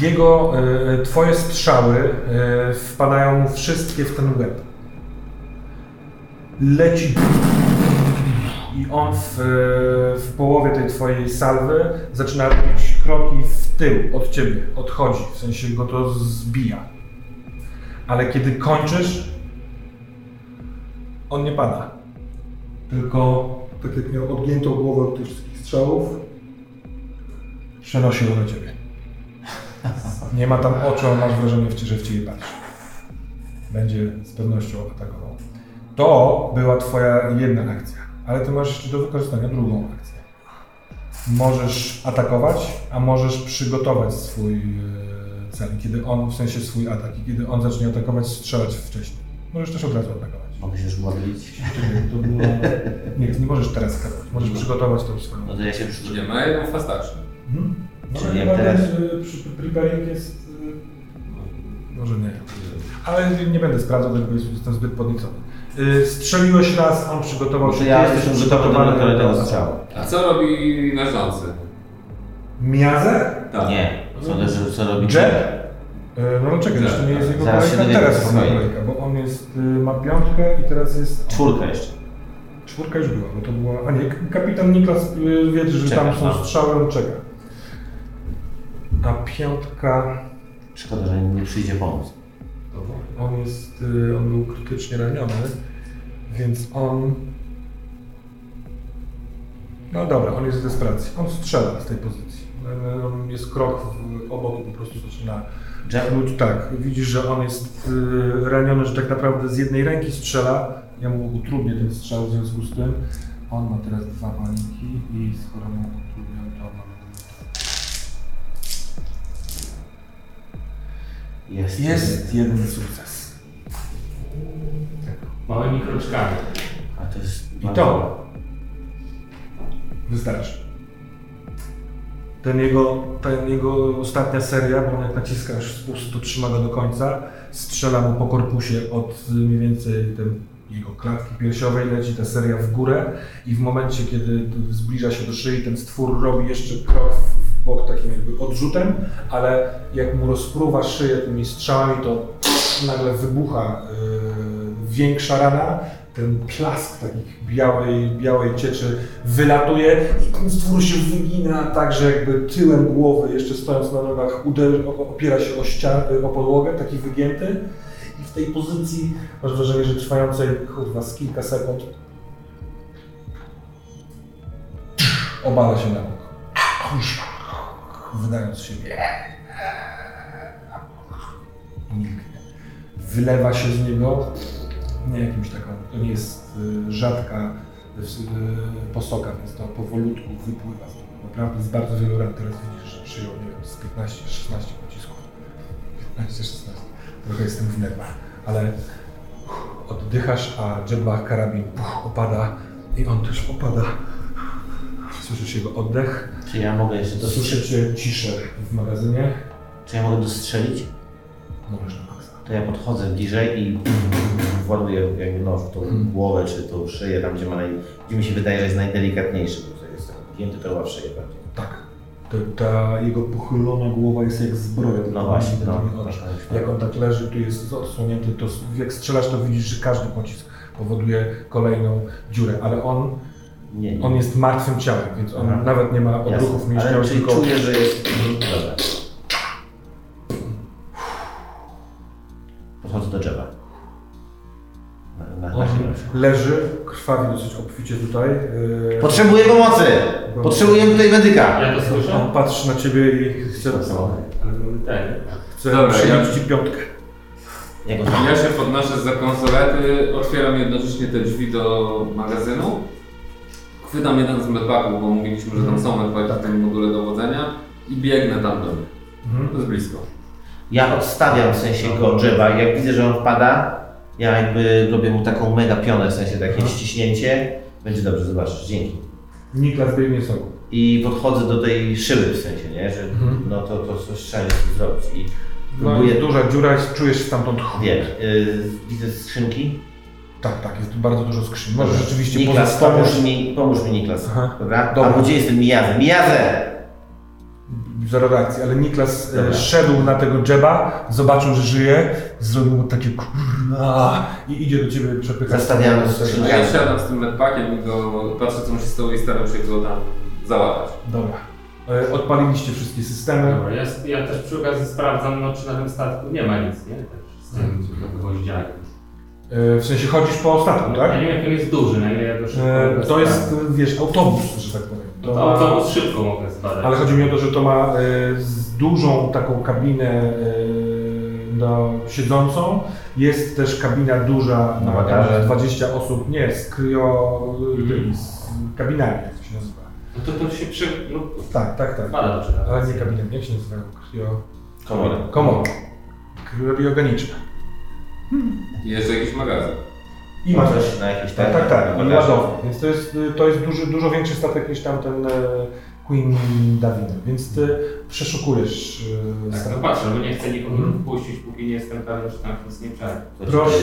Jego, e, twoje strzały e, wpadają mu wszystkie w ten łeb. Leci i on w, e, w połowie tej twojej salwy zaczyna robić kroki w tył od ciebie, odchodzi, w sensie go to zbija. Ale kiedy kończysz, on nie pada. Tylko, tak jak miał odgiętą głowę od tych wszystkich strzałów, przenosi ją na ciebie. Nie ma tam oczu, a masz wrażenie, że w ciebie patrzy. Będzie z pewnością atakował. To była twoja jedna akcja, ale ty masz jeszcze do wykorzystania drugą akcję. Możesz atakować, a możesz przygotować swój e, cel, kiedy on, w sensie swój atak, i kiedy on zacznie atakować, strzelać wcześniej. Możesz też od razu atakować. Mogę się już modlić. To było... Nie, nie możesz teraz atakować, możesz przygotować tą swoją No to ja się przygotuję. nie ma jedną fast action. Mhm. No Czyli ale jak teraz- y, preparing jest Może nie. Ale nie będę sprawdzał, bo jestem zbyt podniecony. Y, Strzeliłeś raz, on przygotował się. Może ja ty jestem gotowy do kolejnego strzału. A co robi leżący? Miazę? Tak. Nie. Co, leży, co robi Jeb? Y, No czekaj, jeszcze nie jest jego Zaraz kolejka, teraz jest jego kolejka, bo on jest, y, ma piątkę i teraz jest... Czwórka jeszcze. Czwórka już była, bo to była... A nie, kapitan Niklas y, wie, że Czeka, tam są no. strzały, on czeka. A piątka... Szkoda, że nie przyjdzie pomóc. On jest, y, on był krytycznie raniony, więc on... No dobra, on jest w desperacji. On strzela z tej pozycji. Jest krok w, obok i po prostu zaczyna? Lud, tak, widzisz, że on jest y, raniony, że tak naprawdę z jednej ręki strzela. Ja mu utrudnię ten strzał w związku z tym. On ma teraz dwa paniki i skoro mu utrudniam, to mamy... Jest. Jest jeden sukces. Małymi kroczkami. A to jest... I to wystarczy. Ten jego, ten jego ostatnia seria, bo on jak naciska już spust, to trzyma go do końca, strzela mu po korpusie od y, mniej więcej ten jego klatki piersiowej, leci ta seria w górę i w momencie, kiedy zbliża się do szyi, ten stwór robi jeszcze krok w bok takim jakby odrzutem, ale jak mu rozpruwa szyję tymi strzałami, to nagle wybucha y, większa rana, ten plask takich białej, białej cieczy wylatuje i ten stwór się wygina tak, że jakby tyłem głowy, jeszcze stojąc na nogach, opiera się o, o podłogę, taki wygięty i w tej pozycji masz wrażenie, że trwającej kurwa z kilka sekund obala się na bok. Wydając siebie. Milknie. Wylewa się z niego nie jakimś taką, to nie jest y, rzadka posoka, więc to powolutku wypływa z. Naprawdę z bardzo wielu ran teraz widzisz, że przyjął, nie wiem, z 15-16 pocisków. 15-16. Trochę jestem w nerwach, ale oddychasz, a Jebba karabin uff, opada i on też opada. Słyszysz jego oddech, Czy ja mogę jeszcze dostrzelić? słyszycie ciszę w magazynie. Czy ja mogę dostrzelić? Możesz na maksa. To ja podchodzę bliżej i właduję jakby no, w tą głowę czy tą szyję, tam gdzie, ma naj... gdzie mi się wydaje, że jest najdelikatniejszy, bo to jest gięty to chyba w szyję bardziej. Tak. To, ta jego pochylona głowa jest jak zbroja. No właśnie, no. oczami. Jak on tak leży, tu jest odsłonięty, to jak strzelasz, to widzisz, że każdy pocisk powoduje kolejną dziurę, ale on, Nie, nie. on jest martwym ciałem, więc on Aha. nawet nie ma odruchów mięśniowych, czyli tylko czuję, że jest... krwawi dosyć obficie tutaj. yy, Potrzebuję pomocy! Potrzebuję tutaj medyka! Ja to słyszę? On patrzy na ciebie i chce, Tak. chce Dobra, przyjąć ja- ci piątkę. Ja się podnoszę za konsolety, otwieram jednocześnie te drzwi do magazynu. Chwytam jeden z medpaków, bo mówiliśmy, że tam są medpaki w tym module dowodzenia i biegnę tam do nich. Mhm. To jest blisko. Ja odstawiam w sensie go drzewa i jak widzę, że on wpada, ja jakby robię mu taką mega pionę, w sensie takie ściśnięcie. Będzie dobrze, zobaczysz, dzięki. Niklas biegnie sobą. I podchodzę do tej szyby w sensie, nie? Że Mhm. no to, to coś trzeba zrobić. I No, próbuję, duża dziura, czujesz stamtąd chłód. wiem, yy, widzę skrzynki. Tak, tak, jest tu bardzo dużo skrzyń. Możesz rzeczywiście Niklas, pomóż mi, pomóż mi Niklas. Dobra? Dobra. A gdzie jest ten Mijazę? Mijazę! Zero reakcji, ale Niklas e, Dobra. szedł na tego dżeba, zobaczył, że żyje, zrobił mu takie kurwa i idzie do ciebie przepychać. Zastawiamy skrzynkę. A ja siadam z tym medpakiem i go patrzę co mu się stało i staram się go tam załatać. Dobra. E, Odpaliliście wszystkie systemy. Dobra, ja, ja też przy okazji sprawdzam, no, czy na tym statku nie ma nic, nie? Tym gwoździami. E, W sensie chodzisz po statku, Ja tak? nie wiem, jak on jest duży, na ile ja To jest, wiesz, autobus, że tak powiem. No to autobus szybko mogę zbadać. Ale chodzi mi o to, że to ma e, z dużą taką kabinę e, no, siedzącą. Jest też kabina duża na bagaże. tam 20 osób, nie, z kryo... Mhm. z kabinami, jak to się nazywa. No to to się przy... No, Tak, tak, tak. bada. Ale nie kabinami, jak się nazywają? Kryo... Komory. Komory. Kryogeniczne. I jeszcze jakiś magazyn. I ma coś na jakiś Tak, tak, tak. I ładownik. Więc to jest, to jest duży, dużo większy statek niż tamten e, Queen Davina, więc ty przeszukujesz yy, Tak, statek. no patrzę, bo nie chcę nikogo Mhm. wpuścić, póki nie jestem pewien, że tam nic nie ci Proszę,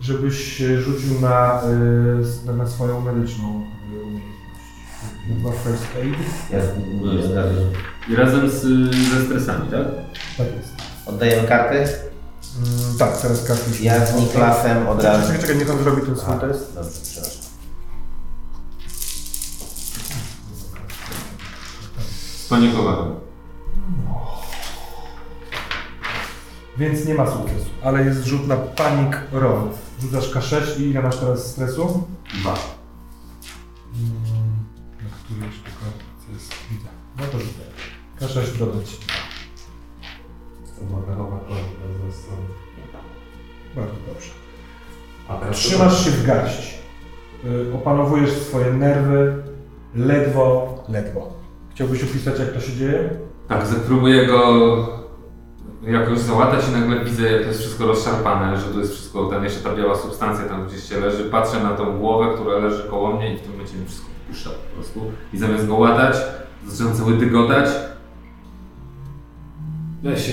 żebyś rzucił na, y, na, na swoją medyczną y, umiejętność. Chyba first aid? Ja razem z, ze stresami, tak? Tak jest. Oddajemy karty. Mm, tak, teraz karty się Ja z Niklasem od razu. Czekaj, czekaj, niech on zrobi ten swój A, test. Dobrze, przepraszam. Spanikowałem. Więc nie ma sukcesu, ale jest rzut na panic roll. Rzucasz K6 i ile masz teraz stresu? Dwa. Mm, Na którejś tylko co jest widzę. No to rzucę. K6 dodać. Bardzo dobrze. A Trzymasz się w garści. Y, Opanowujesz swoje nerwy. Ledwo, ledwo. Chciałbyś opisać jak to się dzieje? Tak, zapróbuję go jakoś załatać i nagle widzę, jak to jest wszystko rozszarpane, że to jest wszystko, ten jeszcze ta biała substancja tam gdzieś się leży. Patrzę na tą głowę, która leży koło mnie i w tym momencie mi wszystko puszcza po prostu. I zamiast go łatać, zaczynam cały dygotać. Weź się,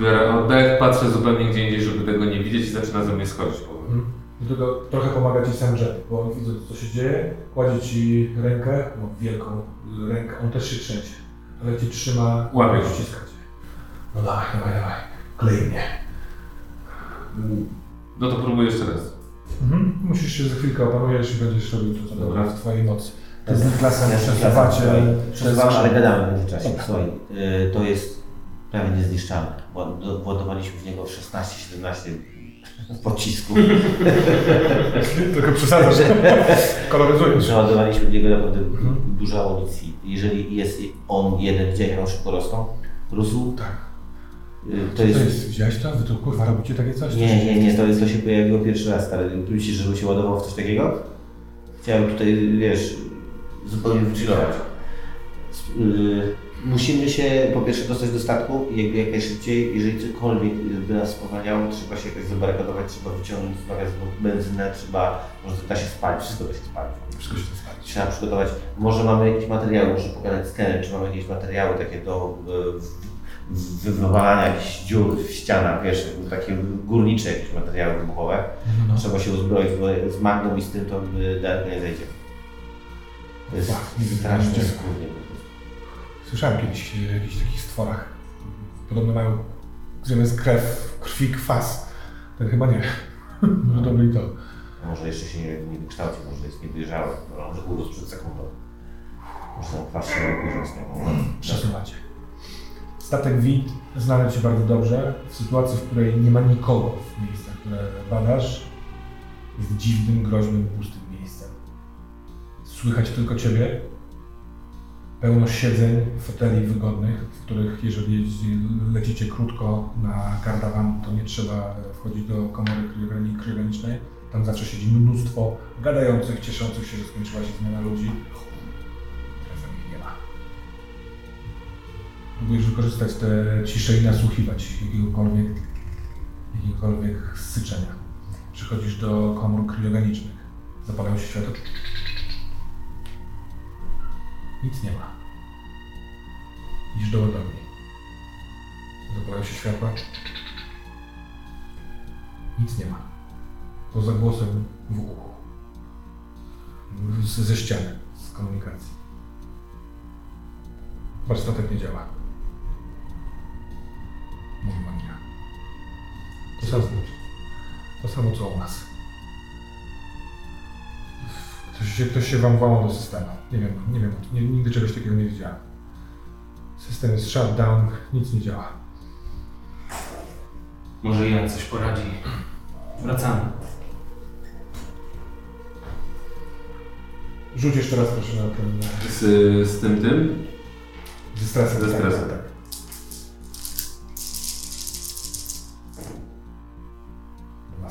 Biorę oddech, patrzę zupełnie gdzie indziej, żeby tego nie widzieć i zaczyna ze mnie schodzić powoli. Do tego trochę pomaga ci sam bo on widząc co się dzieje, kładzie ci rękę, no wielką rękę, on też się trzęsie, ale ci trzyma, Łapie go. ściska cię. No dawaj, dawaj, dawaj, klej mnie. No to próbuję jeszcze raz. Mhm. Musisz się za chwilkę opanujesz i będziesz robił to, co Dobra. w twojej mocy. Ty z Niklasem Ja z Niklasem, przesuwacie. słuchaj, Przesuwamy, ale gadamy w międzyczasie. Słuchaj, y, to jest prawie do- Władowaliśmy w niego 16-17 pocisków. Tylko przesadzasz, koloryzujesz. Przeładowaliśmy w niego naprawdę Mhm. dużo amunicji. Jeżeli jest on jeden, gdzie jak on szybko rosną, rósł, Tak. y, to To jest... jest, widziałeś to? Wy to kurwa robicie takie coś? Nie, nie, nie, to, jest, to się pojawiło pierwszy raz, stary. Myślisz, żeby się ładował w coś takiego? Chciałem tutaj, wiesz, zupełnie wychillować. Yy, musimy się po pierwsze dostać do statku i jakby jak najszybciej, jeżeli cokolwiek by nas spowalniało, trzeba się jakoś zabarykadować, trzeba wyciągnąć z magazynu benzynę, trzeba, może da się spalić, wszystko da się spalić. Wszystko się spalić. Trzeba przygotować, może mamy jakieś materiały, może pogadać z Kenem, czy mamy jakieś materiały takie do w- wywalania jakichś dziur w ścianach, wiesz, takie górnicze jakieś materiały wybuchowe. No. Trzeba się uzbroić, bo z Magną i z tym to by daleko nie zejdzie. To jest strasznie nie Słyszałem kiedyś o jakichś takich stworach. Podobno mają zamiast krew, krwi kwas. Ten chyba nie. Może to by i to. A Może jeszcze się nie, nie wykształcił, może jest niedojrzały, no, może urósł przed sekundą. Może ten kwas się niego. Przesuwacie. Statek Wit znany Ci bardzo dobrze. W sytuacji, w której nie ma nikogo w miejscach, które badasz, jest dziwnym, groźnym, pustym miejscem. Słychać tylko Ciebie. Pełno siedzeń, foteli wygodnych, w których jeżeli lecicie krótko na kardawan, to nie trzeba wchodzić do komory kryogeni- kryogenicznej. Tam zawsze siedzi mnóstwo gadających, cieszących się, że skończyła się zmiana ludzi. Teraz nie ma. Próbujesz wykorzystać tę ciszę i nasłuchiwać jakiegokolwiek, jakiegokolwiek syczenia. Przychodzisz do komór kryogenicznych. Zapalają się światło. Nic nie ma. Idziesz do ładowni. Zapalają się światła. Nic nie ma. Poza głosem w uchu. Z, ze ściany, z komunikacji. Warsztatek nie działa. Mówi Magnia. To samo, to samo co u nas. Ktoś się, ktoś się wam włamał do systemu. Nie wiem, nie wiem, nie, nigdy czegoś takiego nie widziałem. System jest shutdown, nic nie działa. Może Jan coś poradzi. Wracamy. Rzuć jeszcze raz proszę na ten... Z, z tym tym? Ze stresem. Ze stresem. Tak, tak.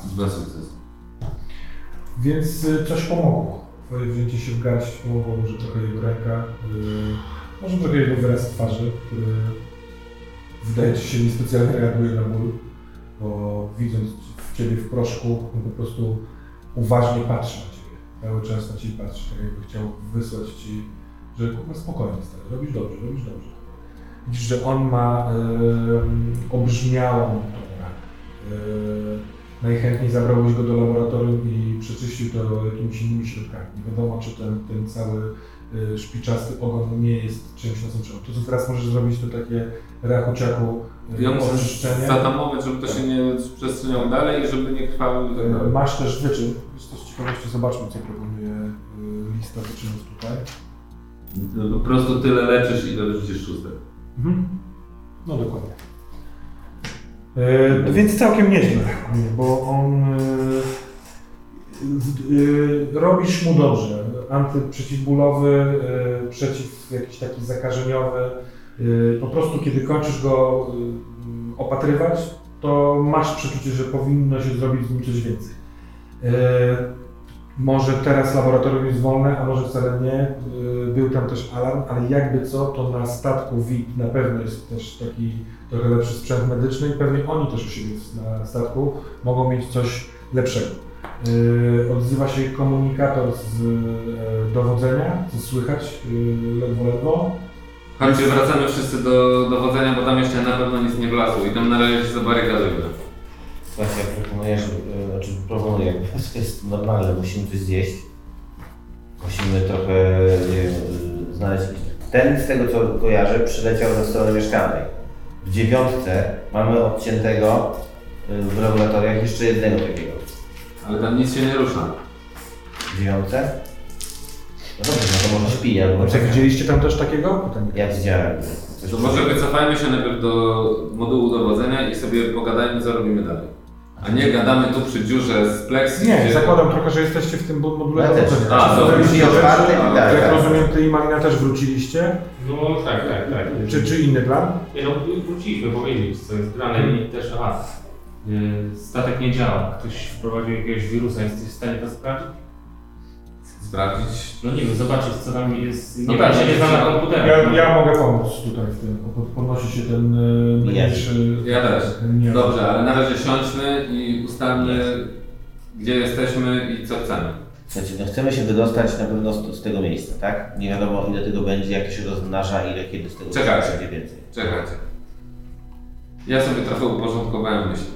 Dwa sukcesy. Więc y, coś pomogło. Twoje wzięcie się w garść pomogło, może trochę jego ręka, y, może trochę jego wyraz twarzy, który wydaje ci się niespecjalnie reaguje na ból, bo widząc ciebie w proszku, po prostu uważnie patrzy na ciebie. cały czas na ciebie patrzy, tak jakby chciał wysłać ci, że kurwa spokojnie stary, robisz dobrze, robisz dobrze. Widzisz, że on ma obrzmiałą torę. E, najchętniej zabrałbyś go do laboratorium i przeczyścił to jakimiś innymi środkami. Nie wiadomo, czy ten, ten cały szpiczasty ogon nie jest czymś nasączonym. To, co teraz możesz zrobić, to takie rachuciaku Ja e, muszę oczyszczenie. zatamować, żeby to się nie przestrzeniało dalej i żeby nie krwawił i tak dalej. Masz też wyczyn. Jest to z ciekawości, zobaczmy, co proponuje lista wyczynów tutaj. Po prostu tyle leczysz, ile wyrzucisz szóstek. Mhm. No dokładnie. E, więc całkiem nieźle, bo on e, robisz mu dobrze. Antyprzeciwbólowy, e, przeciw jakiś taki zakażeniowy. E, po prostu kiedy kończysz go opatrywać, to masz przeczucie, że powinno się zrobić z nim coś więcej. Może teraz laboratorium jest wolne, a może wcale nie. Był tam też alarm, ale jakby co, to na statku WIT na pewno jest też taki trochę lepszy sprzęt medyczny i pewnie oni też u siebie na statku mogą mieć coś lepszego. Yy, Odzywa się komunikator z e, dowodzenia, co słychać yy, ledwo ledwo. Chodźcie, wracamy wszyscy do dowodzenia, bo tam jeszcze na pewno nic nie wlazło i tam na razie się zabarykadujmy. Słuchajcie, ja proponuję, że, znaczy proponuję, to jest normalne, musimy coś zjeść. Musimy trochę wiem, znaleźć. Ten z tego co kojarzę przyleciał ze strony mieszkalnej. W dziewiątce mamy odciętego w laboratoriach jeszcze jednego takiego. Ale tam nic się nie rusza. W dziewiątce? No dobrze, no to może śpi albo Czy widzieliście tam też takiego? Ja widziałem. Coś To może wycofajmy się najpierw do modułu dowodzenia i sobie pogadajmy, co robimy dalej. A nie gadamy tu przy dziurze z pleksji, Nie, gdzie... zakładam trochę, że jesteście w tym module Ja też. dowodzenia. A, to zrobiliście drzwi rzeczy? otwarte i tak, Jak tak. rozumiem, ty i Malina też wróciliście. No tak, tak, tak. Czy, czy inny plan? Nie no, wróciliśmy powiedzieć, co jest grane i też, aha, statek nie działa. Ktoś wprowadził jakiegoś wirusa, jesteś w stanie to sprawdzić? Sprawdzić. No nie wiem, zobaczyć co tam jest. No Nie tak, tak, się nie zna na ja- komputerze. Ja, ja mogę pomóc tutaj w tym. Pod- Podnosi się ten e, mniejszy... Ja też. Nie. Dobrze, ale na razie siądźmy i ustalmy, gdzie jesteśmy i co chcemy. Słuchajcie, no chcemy się wydostać na pewno z, z tego miejsca, tak? Nie wiadomo ile tego będzie, jak się rozmnaża, ile kiedy z tego Czekajcie. będzie więcej. Czekajcie. Ja sobie trochę uporządkowałem myśli.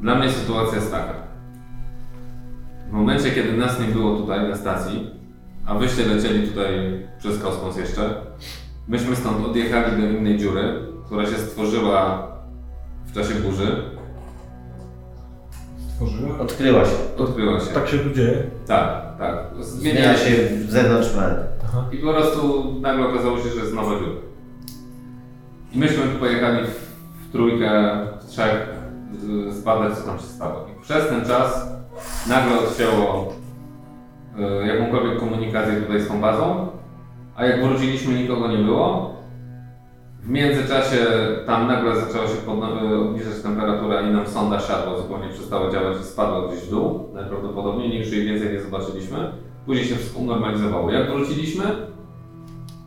Dla mnie sytuacja jest taka. W momencie, kiedy nas nie było tutaj na stacji, a wyście lecieli tutaj przez kosmos jeszcze, myśmy stąd odjechali do innej dziury, która się stworzyła w czasie burzy. Stworzyła? Odkryła się. Odkryła się. Tak się tu dzieje. Tak, tak. Zmienia się w zewnątrz planety. Aha. I po prostu nagle okazało się, że jest nowa dziura. I myśmy tu pojechali w, trójkę, w trzech zbadać, co tam się stało. I przez ten czas nagle odcięło y, jakąkolwiek komunikację tutaj z tą bazą, a jak wróciliśmy, nikogo nie było. W międzyczasie tam nagle zaczęła się y, obniżać temperatura i nam sonda siadła, zupełnie przestała działać i spadła gdzieś w dół. Najprawdopodobniej, nie jej więcej nie zobaczyliśmy. Później się wszystko unormalizowało. Jak wróciliśmy,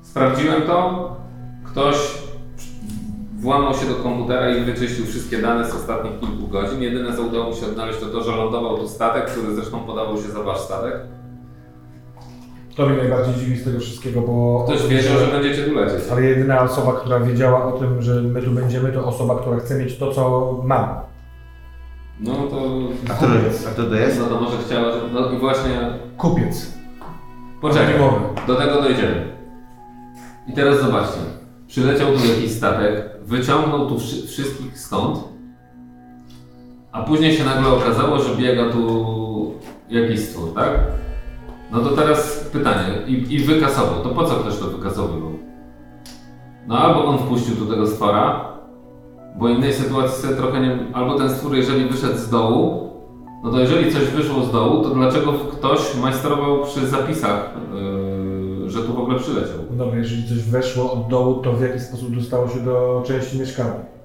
sprawdziłem to, ktoś włamał się do komputera i wyczyścił wszystkie dane z ostatnich kilku godzin. Jedyne co udało mi się odnaleźć to to, że lądował tu statek, który zresztą podawał się za wasz statek. To mnie najbardziej dziwi z tego wszystkiego, bo... Ktoś wiedział, że będziecie tu lecieć. Ale jedyna osoba, która wiedziała o tym, że my tu będziemy, to osoba, która chce mieć to, co mam. No to... A kto to jest? A kto to jest? No to może chciała, że... No i właśnie... Kupiec. Poczekaj, do tego dojdziemy. I teraz zobaczcie. Przyleciał tu jakiś statek, wyciągnął tu wszy- wszystkich stąd, a później się nagle okazało, że biega tu jakiś stwór, tak? No to teraz pytanie, i, i wykasował, to po co ktoś to wykasowywał? No albo on wpuścił tu tego stwora, bo innej sytuacji sobie trochę nie... Albo ten stwór, jeżeli wyszedł z dołu, no to jeżeli coś wyszło z dołu, to dlaczego ktoś majstrował przy zapisach, yy, że tu w ogóle przyleciał? No dobra, jeżeli coś weszło od dołu, to w jaki sposób dostało się do części mieszkalnej?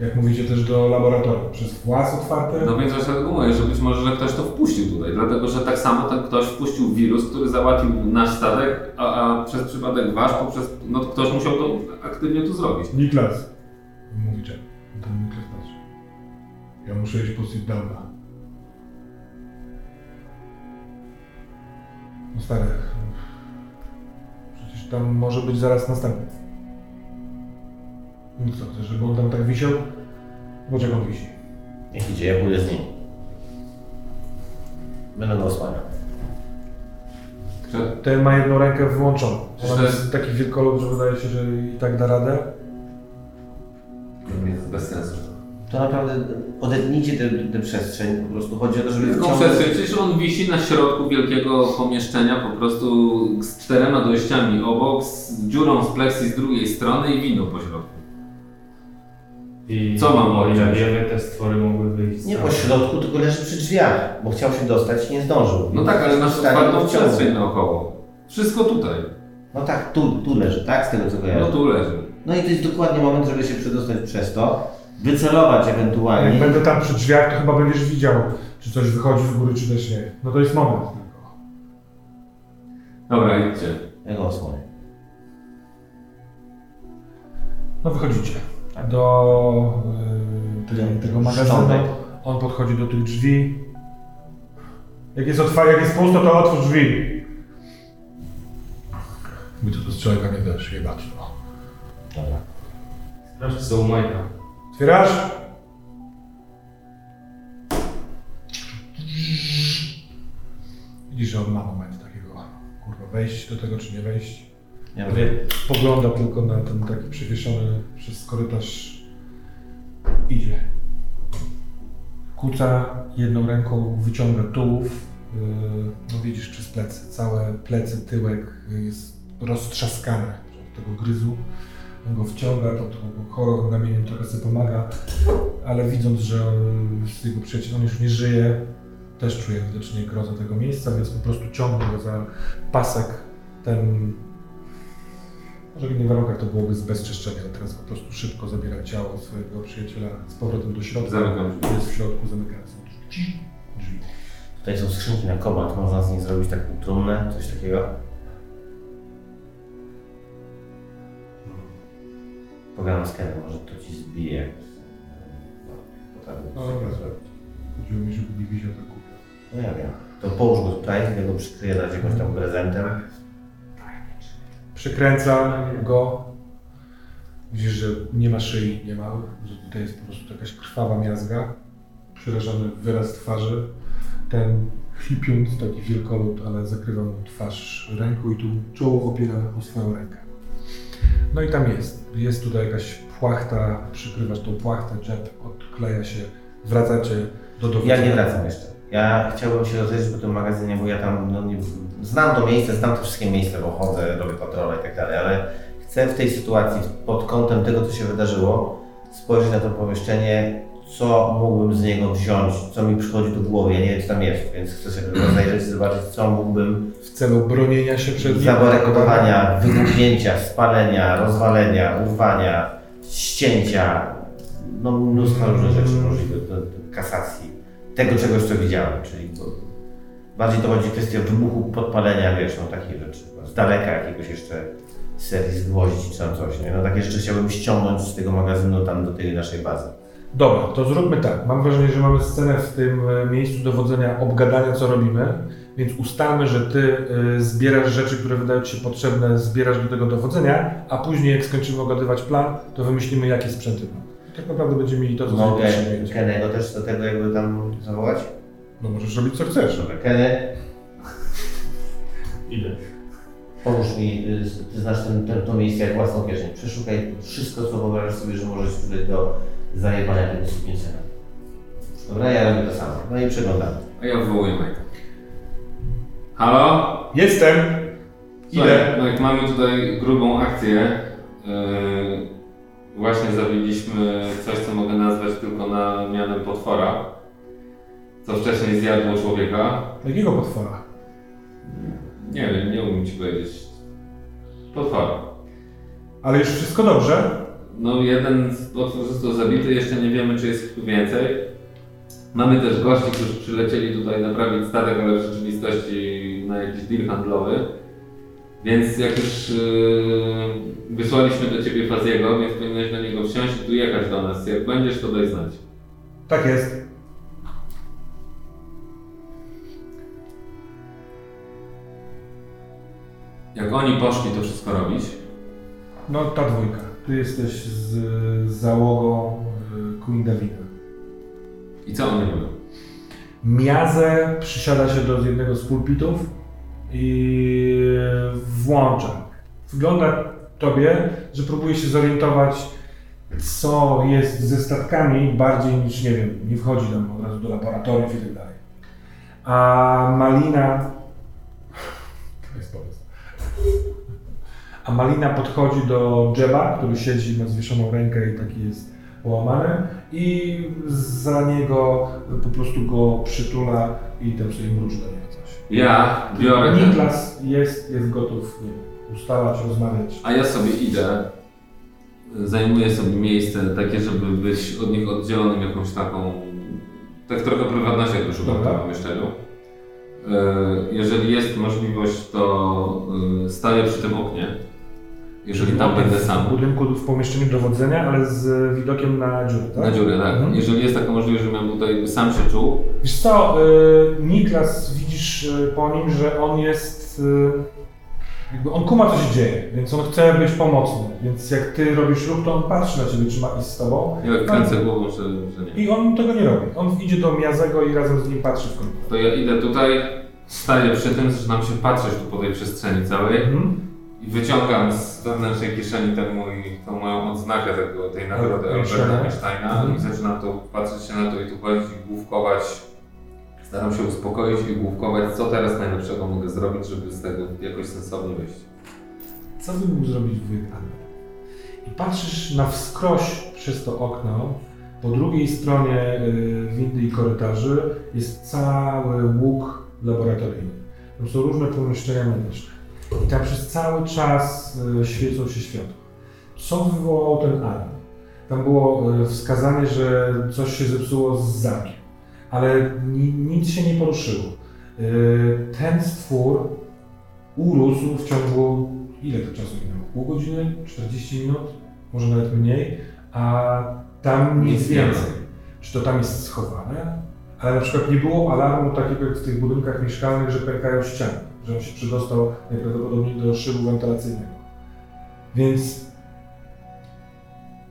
Jak mówicie też do laboratorium? Przez włas otwarte? No więc właśnie dlatego mówię, że być może że ktoś to wpuścił tutaj, dlatego że tak samo ten ktoś wpuścił wirus, który załatwił nasz statek, a, a przez przypadek wasz, poprzez, no ktoś musiał to aktywnie tu zrobić. Niklas. Mówi Jack. Ten Niklas patrzy. Ja muszę iść po sit downa. No stary, tam może być zaraz następny. No co, chcesz, żeby on tam tak wisiał? Jak on wisi. Niech idzie, ja pójdę z nim. Będę go osłaniał. Ten ma jedną rękę wyłączoną. Przecież to jest taki wielkolud, że wydaje się, że i tak da radę. To jest bez sensu. To naprawdę odetnijcie tę tę przestrzeń. Po prostu chodzi o to, żeby Jaką wciągnąć... przestrzeń? Przecież on wisi na środku wielkiego pomieszczenia, po prostu z czterema dojściami obok, z dziurą z pleksji z drugiej strony i wino po środku. I Co mam o ile wiemy, te stwory mogły wyjść. Nie po środku, tylko leży przy drzwiach, bo chciał się dostać i nie zdążył. No tak, ale masz otwartą przestrzeń naokoło. Wszystko tutaj. No tak, tu, tu leży, tak? Z tego co kojarzę. No tu leży. No i to jest dokładnie moment, żeby się przedostać przez to, wycelować Jak ewentualnie. będę tam przy drzwiach, to chyba będziesz widział, czy coś wychodzi z góry, czy też nie. No to jest moment tylko. Dobra, idźcie. Ja go osłonię. No wychodzicie do y, tej, tego magazynu. Szczątek. On podchodzi do tych drzwi. Jak jest, otwa- jak jest pusto, to otwórz drzwi. My to do strzelka nie no. Dobra. Sprawdź, co u Majka. Otwierasz? Widzisz, że on ma moment takiego, kurwa, wejść do tego, czy nie wejść. Ja Wie, pogląda tylko na ten taki przywieszony przez korytarz. Idzie. Kuca jedną ręką, wyciąga tułów. Yy, no widzisz, przez plecy. Całe plecy, tyłek jest roztrzaskane od tego gryzu. On go wciąga, to, to choro ramieniem trochę sobie pomaga, ale widząc, że on, z jego przyjaciel, on już nie żyje, też czuje widocznie grozę tego miejsca, więc po prostu ciągnie go za pasek. Ten może w innych warunkach to byłoby z bezczyszczenia, ale teraz po prostu szybko zabiera ciało swojego przyjaciela z powrotem do środka. Zamykam drzwi. Jest w środku, zamykając drzwi. drzwi. Tutaj są skrzynki na kobalt, można z nich zrobić taką trumnę, coś takiego. Pogadam z Kenem, może to ci zbije. No, potrafię No dobra. Chodziło mi, żeby nie wisiał tak głupio. No ja wiem. To połóż go tutaj, ja go przykryję dać jakimś tam prezentem. Przykręca go. Widzisz, że nie ma szyi, nie ma, że tutaj jest po prostu jakaś krwawa miazga. Przerażony wyraz twarzy. Ten chlipiąc, taki wielkolud, ale zakrywa mu twarz ręką i tu czoło opiera o swoją rękę. No i tam jest. Jest tutaj jakaś płachta, przykrywasz tą płachtę, czep, odkleja się, wracacie do Ja dowodzenia. nie wracam jeszcze. Ja chciałbym się rozejrzeć po tym magazynie, bo ja tam no, nie, znam to miejsce, znam te wszystkie miejsca, bo chodzę, robię kontrolę i tak dalej, ale chcę w tej sytuacji, pod kątem tego, co się wydarzyło, spojrzeć na to pomieszczenie, co mógłbym z niego wziąć, co mi przychodzi do głowy. Ja nie wiem, co tam jest, więc chcę sobie rozejrzeć zobaczyć, co mógłbym W celu bronienia się przed nim. zabarykodowania, wybuchnięcia, spalenia, rozwalenia, urwania, ścięcia, no mnóstwo różnych rzeczy możliwych do, do kasacji. Tego czegoś, co widziałem, czyli bardziej to chodzi o kwestię wybuchu, podpalenia, wiesz, no takich rzeczy. Z daleka jakiegoś jeszcze serii z gwoździ czy tam coś, nie? No takie rzeczy chciałbym ściągnąć z tego magazynu tam do tej naszej bazy. Dobra, to zróbmy tak. Mam wrażenie, że mamy scenę w tym e, miejscu dowodzenia, obgadania, co robimy, więc ustalmy, że ty y, zbierasz rzeczy, które wydają ci się potrzebne, zbierasz do tego dowodzenia, a później, jak skończymy ogadywać plan, to wymyślimy, jakie sprzęty mamy. Tak naprawdę będziemy mieli to, co Mogę. Kennego też do tego jakby tam zawołać? No możesz robić, co chcesz. Dobra, Kenny, Idę. Pomóż mi, y, ty znasz ten, ten, to miejsce jak własną kieszeń. Przeszukaj wszystko, co wyobrażasz sobie, że możesz tutaj do zajebania tego sukniecera. Dobra, ja robię to samo. No i przeglądam. A ja wywołuję Majka. Halo? Jestem! Słuchaj, Idę. no jak mamy tutaj grubą akcję, yy, właśnie zabiliśmy coś, co mogę nazwać tylko na mianem potwora, co wcześniej zjadło człowieka. Jakiego potwora? Nie wiem, nie umiem ci powiedzieć. Potwora. Ale już wszystko dobrze? No jeden z potwór został zabity, jeszcze nie wiemy, czy jest ich tu więcej. Mamy też gości, którzy przylecieli tutaj naprawić statek, ale w rzeczywistości na jakiś deal handlowy. Więc jak już yy, wysłaliśmy do Ciebie Faziego, więc powinieneś na niego wsiąść i tu jechać do nas. Jak będziesz, to daj znać. Tak jest. Jak oni poszli to wszystko robić, No ta dwójka. Ty jesteś z, z załogą y, Queen Davida. i co oni robią? Miazę przysiada się do jednego z pulpitów i włącza. Wygląda tobie, że próbuje się zorientować, co jest ze statkami, bardziej niż, nie wiem, nie wchodzi tam od razu do laboratoriów i tak dalej. A Malina... To jest pomysł. A Malina podchodzi do Jeba, który siedzi na zwieszoną rękę i taki jest połamany i za niego po prostu go przytula i tam sobie mruczy do niego coś. Ja biorę ten, Niklas jest, jest gotów nie, wiem, ustalać, rozmawiać. a ja sobie idę, zajmuję sobie miejsce takie, żeby być od nich oddzielonym jakąś taką, tak trochę prywatności, jak już w tym pomieszczeniu. E, Jeżeli jest możliwość, to e, staję przy tym oknie. Jeżeli tam będę W sam. budynku, w pomieszczeniu dowodzenia, ale z widokiem na dziurę, tak? Na dziurę, tak. Mhm. Jeżeli jest taka możliwość, żebym tutaj sam się czuł, Wiesz co, y, Niklas, widzisz y, po nim, że on jest... y, Jakby on kuma, co się dzieje, więc on chce być pomocny. Więc jak ty robisz ruch, to on patrzy na ciebie, czy ma iść z tobą. ja kręcę głową, że, że nie. I on tego nie robi. On idzie do Miazego i razem z nim patrzy w końcu. To ja idę tutaj, staję przy tym, zaczynam się patrzeć tu po tej przestrzeni całej Mhm. I wyciągam z wewnętrznej kieszeni ten mój, tą moją odznakę tego, tej nagrody. Alberta Einsteina Mhm. i zaczynam tu patrzeć się na to i tu chodzić i główkować. Staram się uspokoić i główkować, co teraz najlepszego mogę zrobić, żeby z tego jakoś sensownie wyjść. Co by mógł zrobić wujek Albert? I patrzysz na wskroś przez to okno. Po drugiej stronie y, windy i korytarzy jest cały łuk laboratoryjny. Tam są różne pomieszczenia medyczne. I tam przez cały czas y, świecą się światła. Co wywołał ten alarm? Tam było y, wskazanie, że coś się zepsuło z zamkiem, ale ni, nic się nie poruszyło. Y, Ten stwór urósł w ciągu ile to czasu minęło? Pół godziny? 40 minut? Może nawet mniej? A tam nic Nic więcej. Czy to tam jest schowane? Ale na przykład nie było alarmu takiego jak w tych budynkach mieszkalnych, że pękają ściany, że on się przedostał najprawdopodobniej do szybu wentylacyjnego. Więc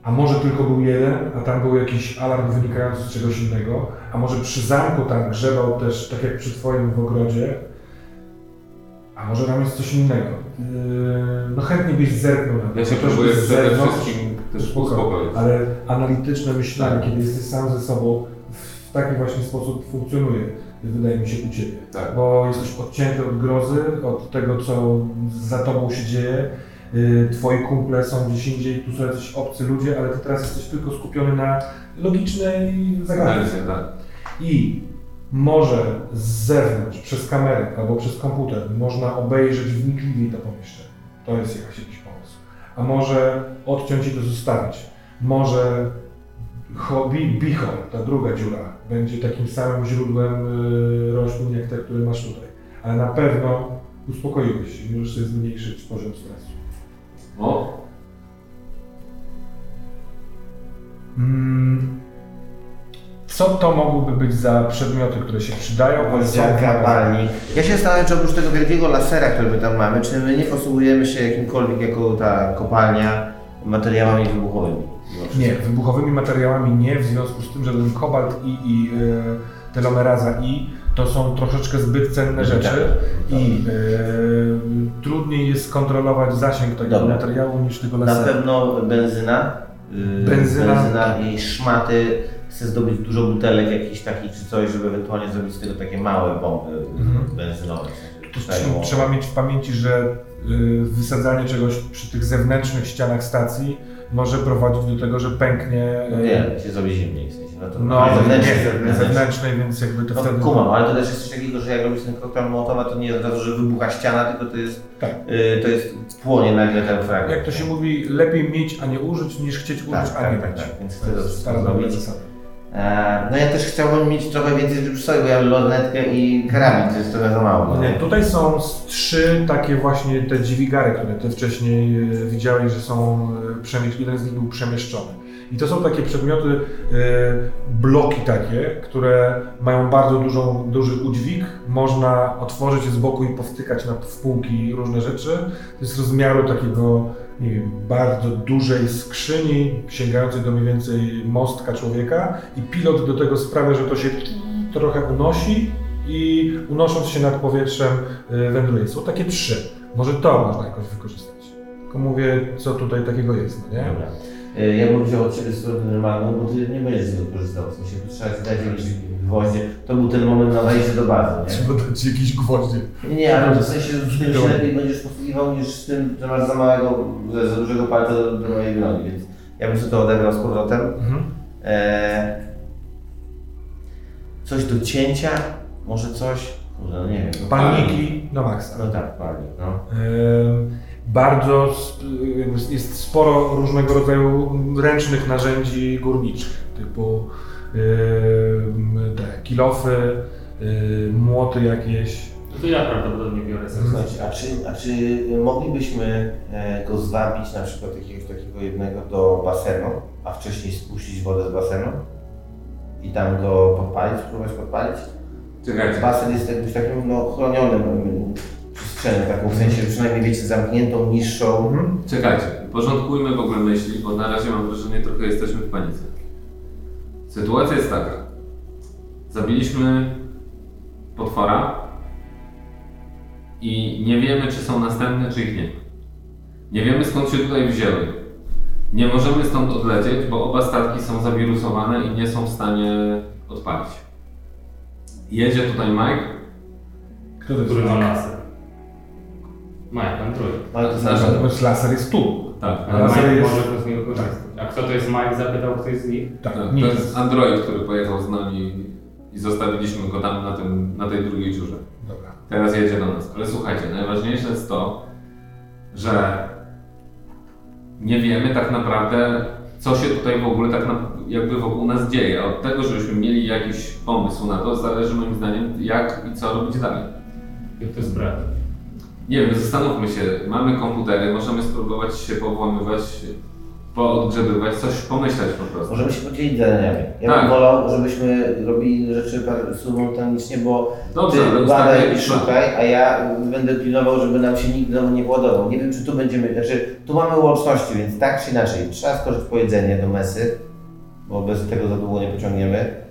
a może tylko był jeden, a tam był jakiś alarm wynikający z czegoś innego, a może przy zamku tam grzebał też, tak jak przy twoim w ogrodzie, a może tam jest coś innego. Yy, no chętnie byś zerknął na to. Ja się próbuję przede wszystkim też spoko. uspokoić. Ale analityczne myślenie, Tak. kiedy jesteś sam ze sobą, w taki właśnie sposób funkcjonuje, wydaje mi się, u Ciebie. Tak. Bo jesteś odcięty od grozy, od tego, co za Tobą się dzieje. Yy, Twoi kumple są gdzieś indziej, tu są jacyś obcy ludzie, ale Ty teraz jesteś tylko skupiony na logicznej zagadce. Tak. I może z zewnątrz, przez kamerę albo przez komputer, można obejrzeć wnikliwiej to pomieszczenie. To jest jakiś pomysł. A może odciąć i to zostawić. Może cho- bi- bichor, ta druga dziura, będzie takim samym źródłem y, roślin jak te, które masz tutaj. Ale na pewno uspokoiłeś się i możesz sobie zmniejszyć poziom stresu. O, Mm. Co to mogłyby być za przedmioty, które się przydają, palnik. Ja się zastanawiam, czy oprócz tego wielkiego lasera, który my tam mamy, czy my nie posługujemy się jakimkolwiek jako ta kopalnia materiałami wybuchowymi? Nie, wybuchowymi materiałami nie, w związku z tym, że ten kobalt i, i e, telomeraza I to są troszeczkę zbyt cenne rzeczy Tak, i e, trudniej jest kontrolować zasięg takiego Dobra. materiału niż tego Na lasera. pewno benzyna. yy, Benzyna. benzyna i szmaty. Chcę zdobyć dużo butelek jakichś takich czy coś, żeby ewentualnie zrobić z tego takie małe bomby Mhm. benzynowe. Trzeba mieć w pamięci, że y, wysadzanie czegoś przy tych zewnętrznych ścianach stacji może prowadzić do tego, że pęknie. No y, nie, się zrobi zimniej w sensie. No, to No, zewnętrznej, zewnętrznej, więc jakby to No, wtedy. kumam, ale to też jest coś takiego, że jak robisz ten koktajl Mołotowa, to nie od razu, że wybucha ściana, tylko to jest, Tak. y, to jest płonie nagle ten fragment. Jak to się mówi, lepiej mieć, a nie użyć, niż chcieć użyć, Tak, a tak, nie tak, mieć. tak, więc To chcę to jest. E, no ja też chciałbym mieć trochę więcej sobie, bo ja lornetkę i karabin, to jest trochę za mało. Nie, tutaj są trzy takie właśnie te dźwigary, które ty wcześniej e, widziałeś, że są e, przemie- jeden z nich był przemieszczony. I to są takie przedmioty, e, bloki takie, które mają bardzo dużą, duży udźwig. Można otworzyć je z boku i powtykać na półki różne rzeczy. To jest rozmiaru takiego, nie wiem, bardzo dużej skrzyni, sięgającej do mniej więcej mostka człowieka i pilot do tego sprawia, że to się trochę unosi i unosząc się nad powietrzem y, wędruje. Są takie trzy. Może to można jakoś wykorzystać. Tylko mówię, co tutaj takiego jest, no nie? Dobra. E, Ja bym wziął od Ciebie sytuację normalną, bo Ty nie będziesz z tego korzystał. W sensie trzeba Ci dać jakieś gwoździe. To był ten moment na wejście do bazy, nie? Trzeba dać jakieś gwoździe. Nie, nie, ale w sensie z tym się lepiej będziesz posługiwał niż z tym, że masz za małego, za dużego palca do, do mojej broni, więc ja bym sobie to odebrał z powrotem. Mhm. Eee, coś do cięcia, może coś, kurde, no nie wiem. No, Paniki na maksa. No tak, palnik, no. Ym, Bardzo jest sporo różnego rodzaju ręcznych narzędzi górniczych, typu ym, te kilofy, ym, młoty jakieś. No to ja prawdopodobnie biorę sobie. Słuchajcie, a czy, a czy moglibyśmy e, go zwabić na przykład jakiegoś takiego jednego do basenu, a wcześniej spuścić wodę z basenu i tam go podpalić, spróbować podpalić? Czekajcie. Basen jest jakimś takim no, chronionym przestrzenią, taką w sensie przynajmniej wiecie, zamkniętą, niższą. Mhm. Czekajcie, porządkujmy w ogóle myśli, bo na razie mam wrażenie, trochę jesteśmy w panice. Sytuacja jest taka. Zabiliśmy potwora i nie wiemy, czy są następne, czy ich nie ma. Nie wiemy, skąd się tutaj wzięły. Nie możemy stąd odlecieć, bo oba statki są zawirusowane i nie są w stanie odpalić. Jedzie tutaj Mike, Kto to jest? Który ma laser? Mike, Android. Ale to Znaczy, znaczy, Natomiast laser jest tu. tak, Ale Laser Mike jest- może to z niego korzystać. A kto to jest Mike? Zapytał ktoś z nich. Tak, Tak, nic. to jest Android, który pojechał z nami i zostawiliśmy go tam na, tym, na tej drugiej dziurze. Dobra. Teraz jedzie do nas. Ale słuchajcie, najważniejsze jest to, że nie wiemy tak naprawdę, co się tutaj w ogóle tak na, jakby wokół nas dzieje. A Od tego, żebyśmy mieli jakiś pomysł na to, zależy moim zdaniem, jak i co robić dalej. Jak to jest brat? Nie wiem, zastanówmy się. Mamy komputery, możemy spróbować się powłamywać, poodgrzebywać, coś pomyśleć po prostu. możemy się podzielić zadaniami. Ja Tak. bym wolał, żebyśmy robili rzeczy par- symultanicznie, bo Dobrze, ty badaj i szukaj, a ja będę pilnował, żeby nam się nikt znowu nie władował. Nie wiem, czy tu będziemy, znaczy tu mamy łączności, więc tak czy inaczej, trzeba skoczyć po jedzenie do mesy, bo bez tego za długo nie pociągniemy.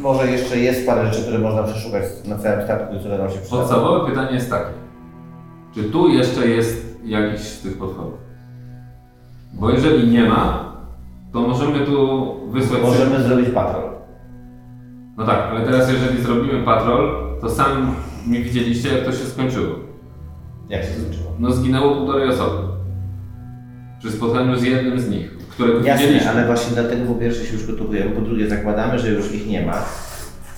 Może jeszcze jest parę rzeczy, które można przeszukać na całym statku, które nam się przydadzą. Podstawowe pytanie jest takie. Czy tu jeszcze jest jakiś z tych potworów? Bo jeżeli nie ma, to możemy tu wysłać... Możemy zrobić patrol. No tak, ale teraz jeżeli zrobimy patrol, to sami mi widzieliście jak to się skończyło. Jak się skończyło? No zginęło półtorej osoby. Przy spotkaniu z jednym z nich, którego Jasne, widzieliśmy. ale właśnie dlatego po pierwsze się już gotowujemy, po drugie zakładamy, że już ich nie ma.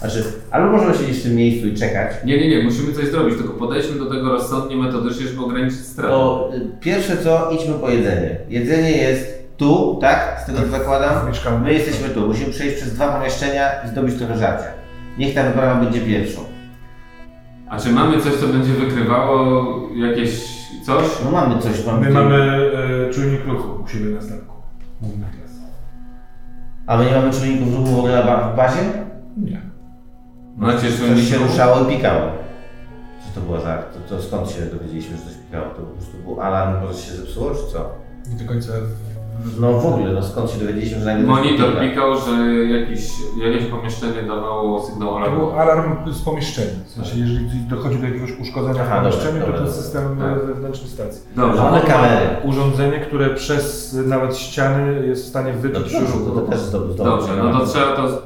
Znaczy, albo możemy siedzieć w tym miejscu i czekać, Nie, nie, nie, musimy coś zrobić, tylko podejdźmy do tego rozsądnie, metodycznie, żeby ograniczyć straty. to y, pierwsze co, idźmy po jedzenie. Jedzenie jest tu, tak? Z tego co zakładam. Mieszkamy. My jesteśmy tu, musimy przejść przez dwa pomieszczenia i zdobyć trochę żarcia. Niech ta wyprawa będzie pierwszą. A czy mamy coś, co będzie wykrywało jakieś coś? No mamy coś, mamy. My mamy e, czujnik ruchu u siebie na A my nie mamy czujników ruchu w ogóle w bazie? Nie. Macie Coś się ruszało i pikało. Co to było za... To, to skąd się dowiedzieliśmy, że coś pikało? To po prostu był alarm, może się zepsuło, czy co? Nie do końca. No w ogóle, no skąd się dowiedzieliśmy, że nagle... Monitor pika? pikał, że jakieś, jakieś pomieszczenie dawało sygnał To alarmu. był alarm z pomieszczenia. W sensie, jeżeli dochodzi do jakiegoś uszkodzenia Aha, w pomieszczeniu, dobra, to to dobra. jest system Tak. e, wewnętrzny stacji. Dobrze. Ma kamery. Urządzenie, które przez nawet ściany jest w stanie No wyczuć dobrze, ruch. to też zdobyć. Dobrze, no to trzeba to.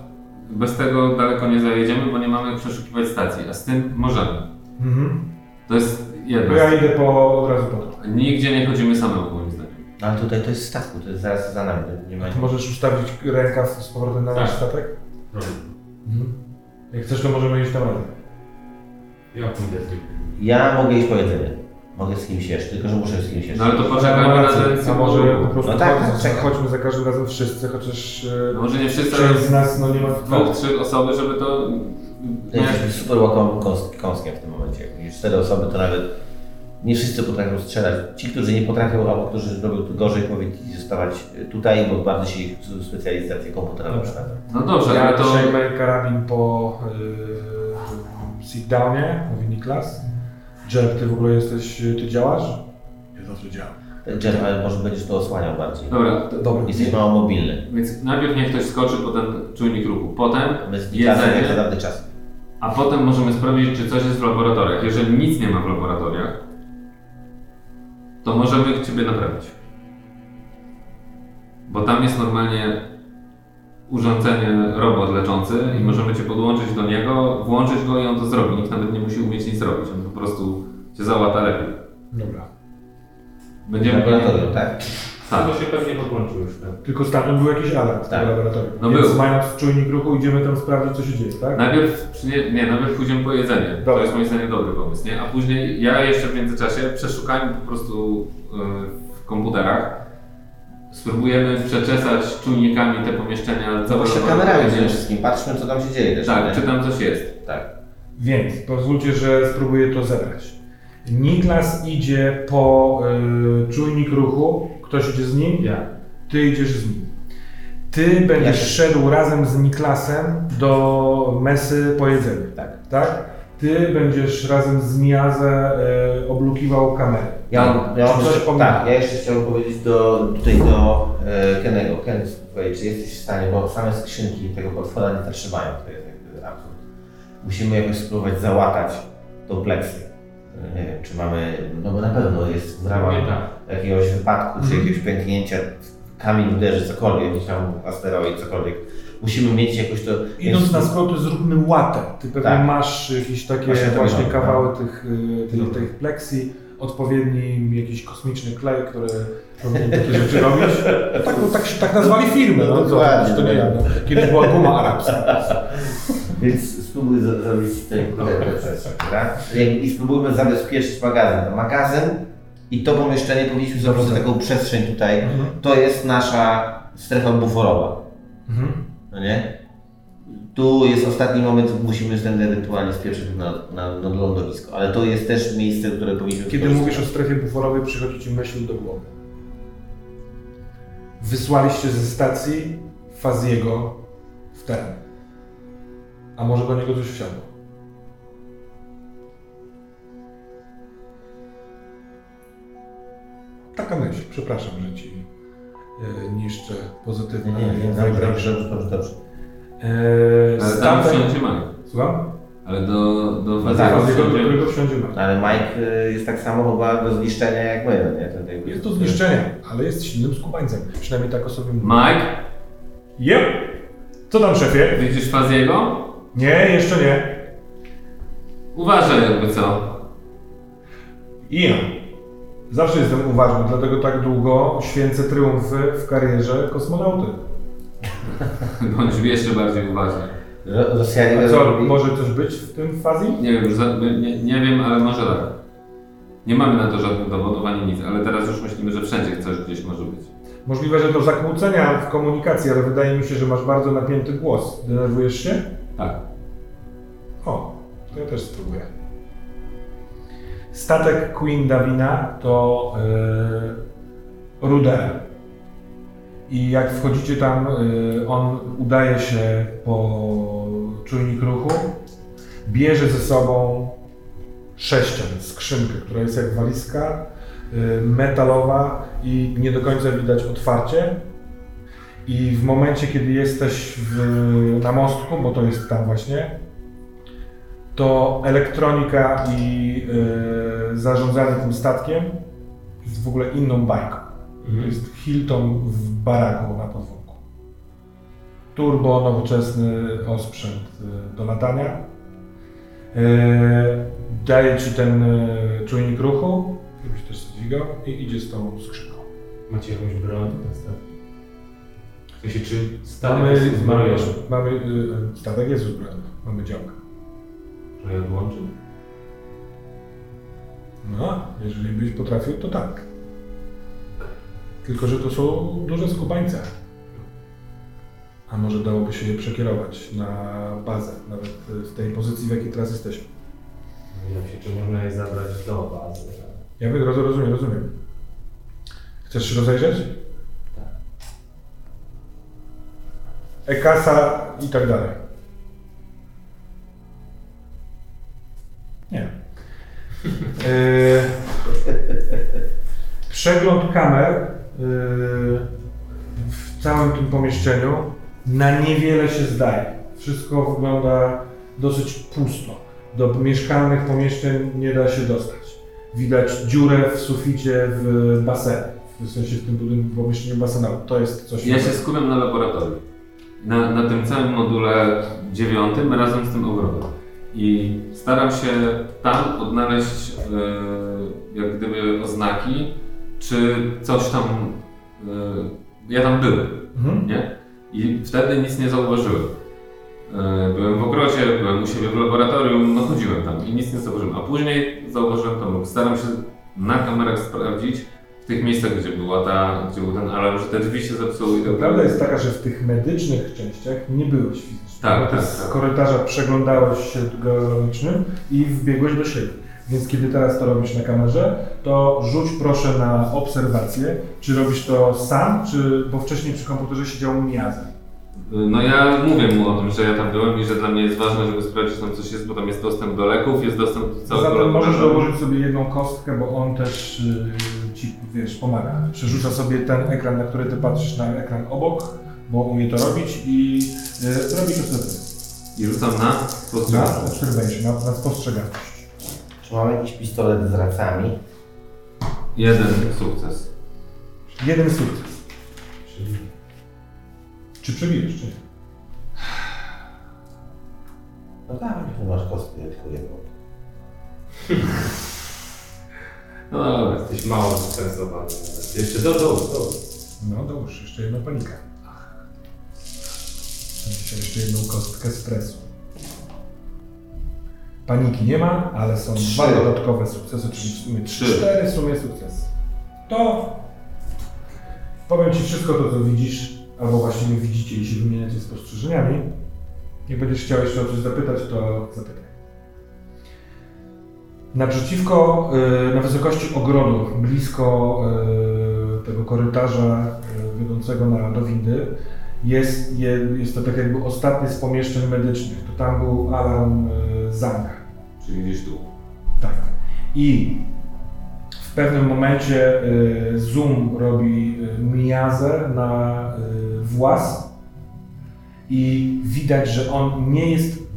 Bez tego daleko nie zajedziemy, bo nie mamy przeszukiwać stacji, a z tym możemy. Mhm. To jest To jedno. ja idę po, od razu po to. Nigdzie nie chodzimy samemu, moim zdaniem. Ale tutaj to jest statku, to jest zaraz za nami, nie ma... Możesz ustawić rękaw z powrotem na nasz Tak. statek? Mhm. Jak chcesz, to możemy iść tam razem. Ja pójdę z nim. Ja mogę iść po jedzenie. Mogę z kimś jeszcze, tylko że muszę z kimś jeszcze. No ale to poczekajmy na ten A może po prostu No tak, chodź, czekaj. chodźmy za każdym razem wszyscy, chociaż e, No może nie wszyscy, ale część z nas no, nie ma dwóch, trzy osoby, żeby to. To jesteśmy super łakomym kąs- kąskiem w tym momencie. Jak widzisz cztery osoby, to nawet Nie wszyscy potrafią strzelać. Ci, którzy nie potrafią, albo którzy robią to gorzej, powinni zostawać tutaj, bo bardzo się ich specjalizacja komputerowa przydadzą. No dobrze, Ja ale to... przejmę karabin po yy, sit-downie, mówi Niklas. Jerk, ty w ogóle jesteś, ty działasz? Ja zawsze działam. Jeff, ale może będziesz to osłaniał bardziej. Dobra, to, Dobra. Jesteś mało mobilny. więc najpierw niech ktoś skoczy po ten czujnik ruchu, potem jedzenie, dawny czas. a potem możemy sprawdzić, czy coś jest w laboratoriach. Jeżeli nic nie ma w laboratoriach, to możemy Ciebie naprawić. Bo tam jest normalnie urządzenie, robot leczący i możemy Cię podłączyć do niego, włączyć go i on to zrobi. Nikt nawet nie musi umieć nic zrobić. On po prostu Cię załata lepiej. Dobra. W Będziemy laboratorium, tak? Tak. To się pewnie podłączył już. Tak? Tylko ostatnio był jakiś alarm w Tak. tym laboratorium. No Więc był. mając czujnik ruchu idziemy tam sprawdzić co się dzieje, tak? Najpierw, przynie, nie, najpierw pójdziemy po jedzenie. To jest moim zdaniem dobry pomysł, nie? A później ja jeszcze w międzyczasie przeszukałem po prostu y, w komputerach. Spróbujemy przeczesać czujnikami te pomieszczenia. No całe właśnie kamerami przede wszystkim, patrzmy co tam się dzieje też. Tak, nie? czy tam coś jest. Tak. Więc pozwólcie, że spróbuję to zebrać. Niklas idzie po y, czujnik ruchu. Ktoś idzie z nim? Ja. Ty idziesz z nim. Ty będziesz szedł razem z Niklasem do mesy po jedzeniu. Tak. Tak? Ty będziesz razem z Miazę y, oblukiwał kamerę. Ja mam, ja Czy coś jeszcze, tak, ja jeszcze chciałbym powiedzieć do, tutaj do e, Kenego. Ken, słuchaj, czy jesteś w stanie, bo same skrzynki tego potwora nie zatrzymają, to jest jakby absurd. Musimy jakoś spróbować załatać tą pleksję. Nie wiem, czy mamy, no bo na pewno jest w ramach tak. jakiegoś wypadku, czy Mhm. jakiegoś pęknięcia, kamień uderzy, cokolwiek, jakiś tam asteroid, cokolwiek. Musimy mieć jakoś to... Idąc na skróty zróbmy łatę. Ty pewnie Tak. masz jakieś takie Właśnie właśnie mam, kawały tych, y, tych, tych pleksji, odpowiedni jakiś kosmiczny klej, który powinien takie rzeczy robić. Tak, no, tak, tak nazwali firmy, no, No, to, to nie. No. Kiedyś była guma arabska. Więc spróbuj zrobić te te przestrzeń, dobra? I spróbujmy zabezpieczyć magazyn. Magazyn i to pomieszczenie powinniśmy zrobić za taką przestrzeń tutaj. To jest nasza strefa buforowa, Mhm. no nie? Tu jest ostatni moment, musimy wtedy ewentualnie spieprzyć na, na, na lądowisko, ale to jest też miejsce, które powinniśmy Kiedy mówisz o strefie buforowej, przychodzi Ci myśl do głowy. Wysłaliście ze stacji Faziego w teren. A może do niego coś wsiadło? Taka myśl. Przepraszam, że Ci e, niszczę pozytywne Nie, nie, nie, dobrze, dobrze, dobrze, dobrze, dobrze. E, Ale tam wsiądzie Mike. Słucham? Ale do, do No tak, Faziego, do wsiądzie- którego wsiądzie Mike. Ale Mike y, jest tak samo chyba do zniszczenia jak my, no nie? To jakby- Jest to zniszczenie, ale jest silnym skubańcem. Przynajmniej tak o sobie mówi. Mike, Jep! Co tam, szefie? widzisz Faziego? Nie, jeszcze nie. Uważaj jakby co. I ja. Zawsze jestem uważny, dlatego tak długo święcę triumfy w karierze kosmonauty. Bądź jeszcze bardziej uważny. Ro- Rosjanie A co, może coś być w tym fazji? Nie wiem, już za, nie, nie wiem, ale może tak. Nie mamy na to żadnych dowodów ani nic, ale teraz już myślimy, że wszędzie coś gdzieś może być. Możliwe, że to zakłócenia w komunikacji, ale wydaje mi się, że masz bardzo napięty głos. Denerwujesz się? Tak. O, to ja też spróbuję. Statek Queen Davina to yy, ruder. I jak wchodzicie tam, yy, on udaje się po czujnik ruchu, bierze ze sobą sześcian, skrzynkę, która jest jak walizka, yy, metalowa i nie do końca widać otwarcie. I w momencie, kiedy jesteś w, na mostku, bo to jest tam właśnie, to elektronika i y, zarządzanie tym statkiem jest w ogóle inną bajką. To jest Hilton w baraku na podwórku. Turbo, nowoczesny osprzęt y, do latania. Y, daje Ci ten czujnik ruchu, żebyś też dźwigał i idzie z tą skrzynką. Macie jakąś broń? W sensie, czy statek Mamy, jest uzbrojony? mamy y, statek jest uzbrojony, mamy działkę. Że je odłączył? No, jeżeli byś potrafił, to tak. Tylko, że to są duże skubańce. A może dałoby się je przekierować na bazę, nawet w tej pozycji, w jakiej teraz jesteśmy. Nie wiem się, czy można je zabrać do bazy. Ja rozumiem, rozumiem. Chcesz się rozejrzeć? E-kasa i tak dalej. Nie. Yy, przegląd kamer yy, w całym tym pomieszczeniu na niewiele się zdaje. Wszystko wygląda dosyć pusto. Do mieszkalnych pomieszczeń nie da się dostać. Widać dziurę w suficie w basenie. W sensie w tym budynku pomieszczeniu basenowym. To jest coś Ja się skupiam na laboratorium. Na, na tym całym module dziewiątym razem z tym ogrodem. I staram się tam odnaleźć e, jak gdyby oznaki, czy coś tam. E, ja tam byłem, Mhm. nie? I wtedy nic nie zauważyłem. E, byłem w ogrodzie, byłem u siebie w laboratorium, no chodziłem tam i nic nie zauważyłem. A później zauważyłem to. Staram się na kamerach sprawdzić tych miejscach, gdzie była ta, gdzie był ten alarm, że te drzwi się zepsuły i tak Prawda jest taka, że w tych medycznych częściach nie byłeś fizycznie. Tak, tak, Z tak. korytarza przeglądałeś się geologicznym i wbiegłeś do siebie. Więc kiedy teraz to robisz na kamerze, to rzuć proszę na obserwację, czy robisz to sam, czy bo wcześniej przy komputerze siedział Miaza. No ja mówię mu o tym, że ja tam byłem i że dla mnie jest ważne, żeby sprawdzić, czy tam coś jest, bo tam jest dostęp do leków, jest dostęp do całego Zatem możesz dołożyć sobie jedną kostkę, bo on też yy, ci, wiesz, pomaga. Przerzuca sobie ten ekran, na który ty patrzysz, na ekran obok, bo umie to robić i yy, robi to co ty. I rzucam na Na spostrzegawczość. observation, na, na spostrzegawczość. Czy mamy jakiś pistolet z racami? Jeden sukces. Jeden sukces. Czy przebijesz, czy nie? No tak, tu masz kostkę tylko jedną. No dobra. Jesteś mało zestresowany. Jeszcze do dołu, do. No dołóż, jeszcze jedną panikę. Jeszcze, jeszcze jedną kostkę stresu. Paniki nie ma, ale są Trzy. dwa dodatkowe sukcesy, czyli w sumie Trzy. cztery w sumie sukcesy. To powiem Ci wszystko to, co widzisz, albo właściwie widzicie i się wymieniacie spostrzeżeniami. Jak będziesz chciał jeszcze o coś zapytać, to zapytaj. Naprzeciwko, y, na wysokości ogrodu, blisko y, tego korytarza y, wiodącego na, do windy, jest, je, jest to tak jakby ostatnie z pomieszczeń medycznych. To tam był alarm zamka. Czyli gdzieś tu. Tak. I pewnym momencie y, zoom robi y, miazę na y, włas i widać, że on nie jest.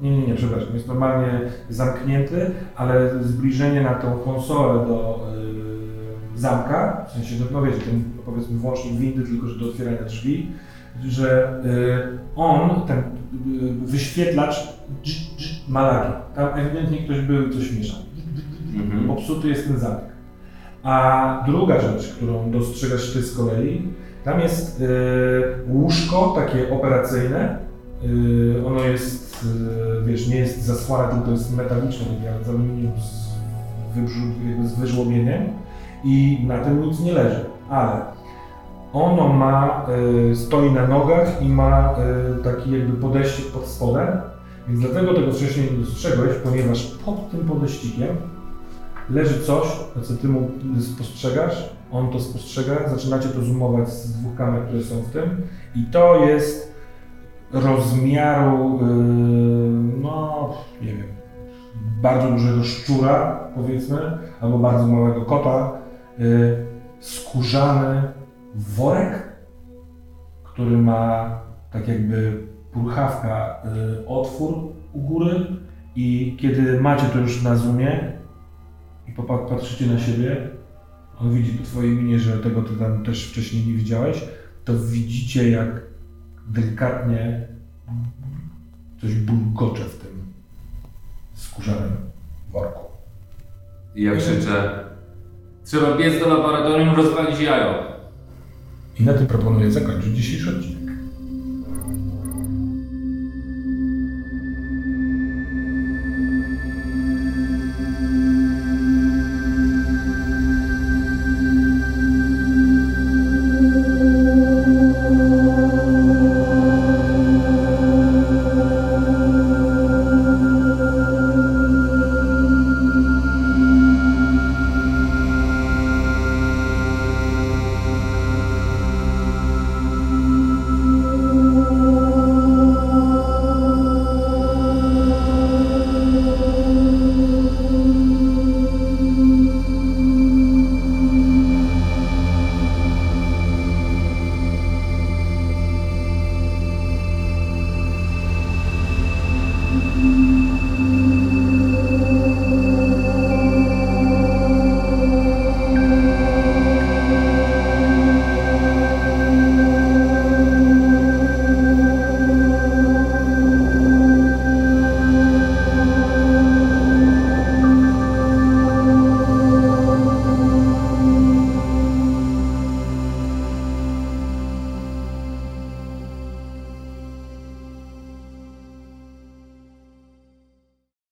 nie, nie, nie, przepraszam, jest normalnie zamknięty, ale zbliżenie na tą konsolę do zamka, w sensie, no, wiecie, ten powiedzmy włącznik windy, tylko że do otwierania drzwi, że on, ten wyświetlacz dż, ma lagi. Tam ewidentnie ktoś był coś mieszał. Mhm. Popsuty jest ten zamek. A druga rzecz, którą dostrzegasz ty z kolei, tam jest y, łóżko takie operacyjne. Y, ono jest, y, wiesz, nie jest zasłane, tylko jest metaliczne, takie z aluminium z, z wyżłobieniem i na tym nic nie leży. Ale ono ma, stoi na nogach i ma taki jakby podejścik pod spodem, więc dlatego tego wcześniej nie dostrzegłeś, ponieważ pod tym podejścikiem leży coś, co ty mu spostrzegasz, on to spostrzega, zaczynacie to zoomować z dwóch kamer, które są w tym. I to jest rozmiaru, yy, no nie wiem, bardzo dużego szczura powiedzmy, albo bardzo małego kota, yy, skórzany worek, który ma tak jakby purchawka yy, otwór u góry. I kiedy macie to już na zoomie, i popa- patrzycie na siebie, on widzi po twojej minie, że tego ty tam też wcześniej nie widziałeś, to widzicie jak delikatnie coś bulgocze w tym skórzanym worku. I ja krzyczę, trzeba biec do laboratorium, rozwalić jajo. I na tym proponuję zakończyć dzisiejszy odcinek.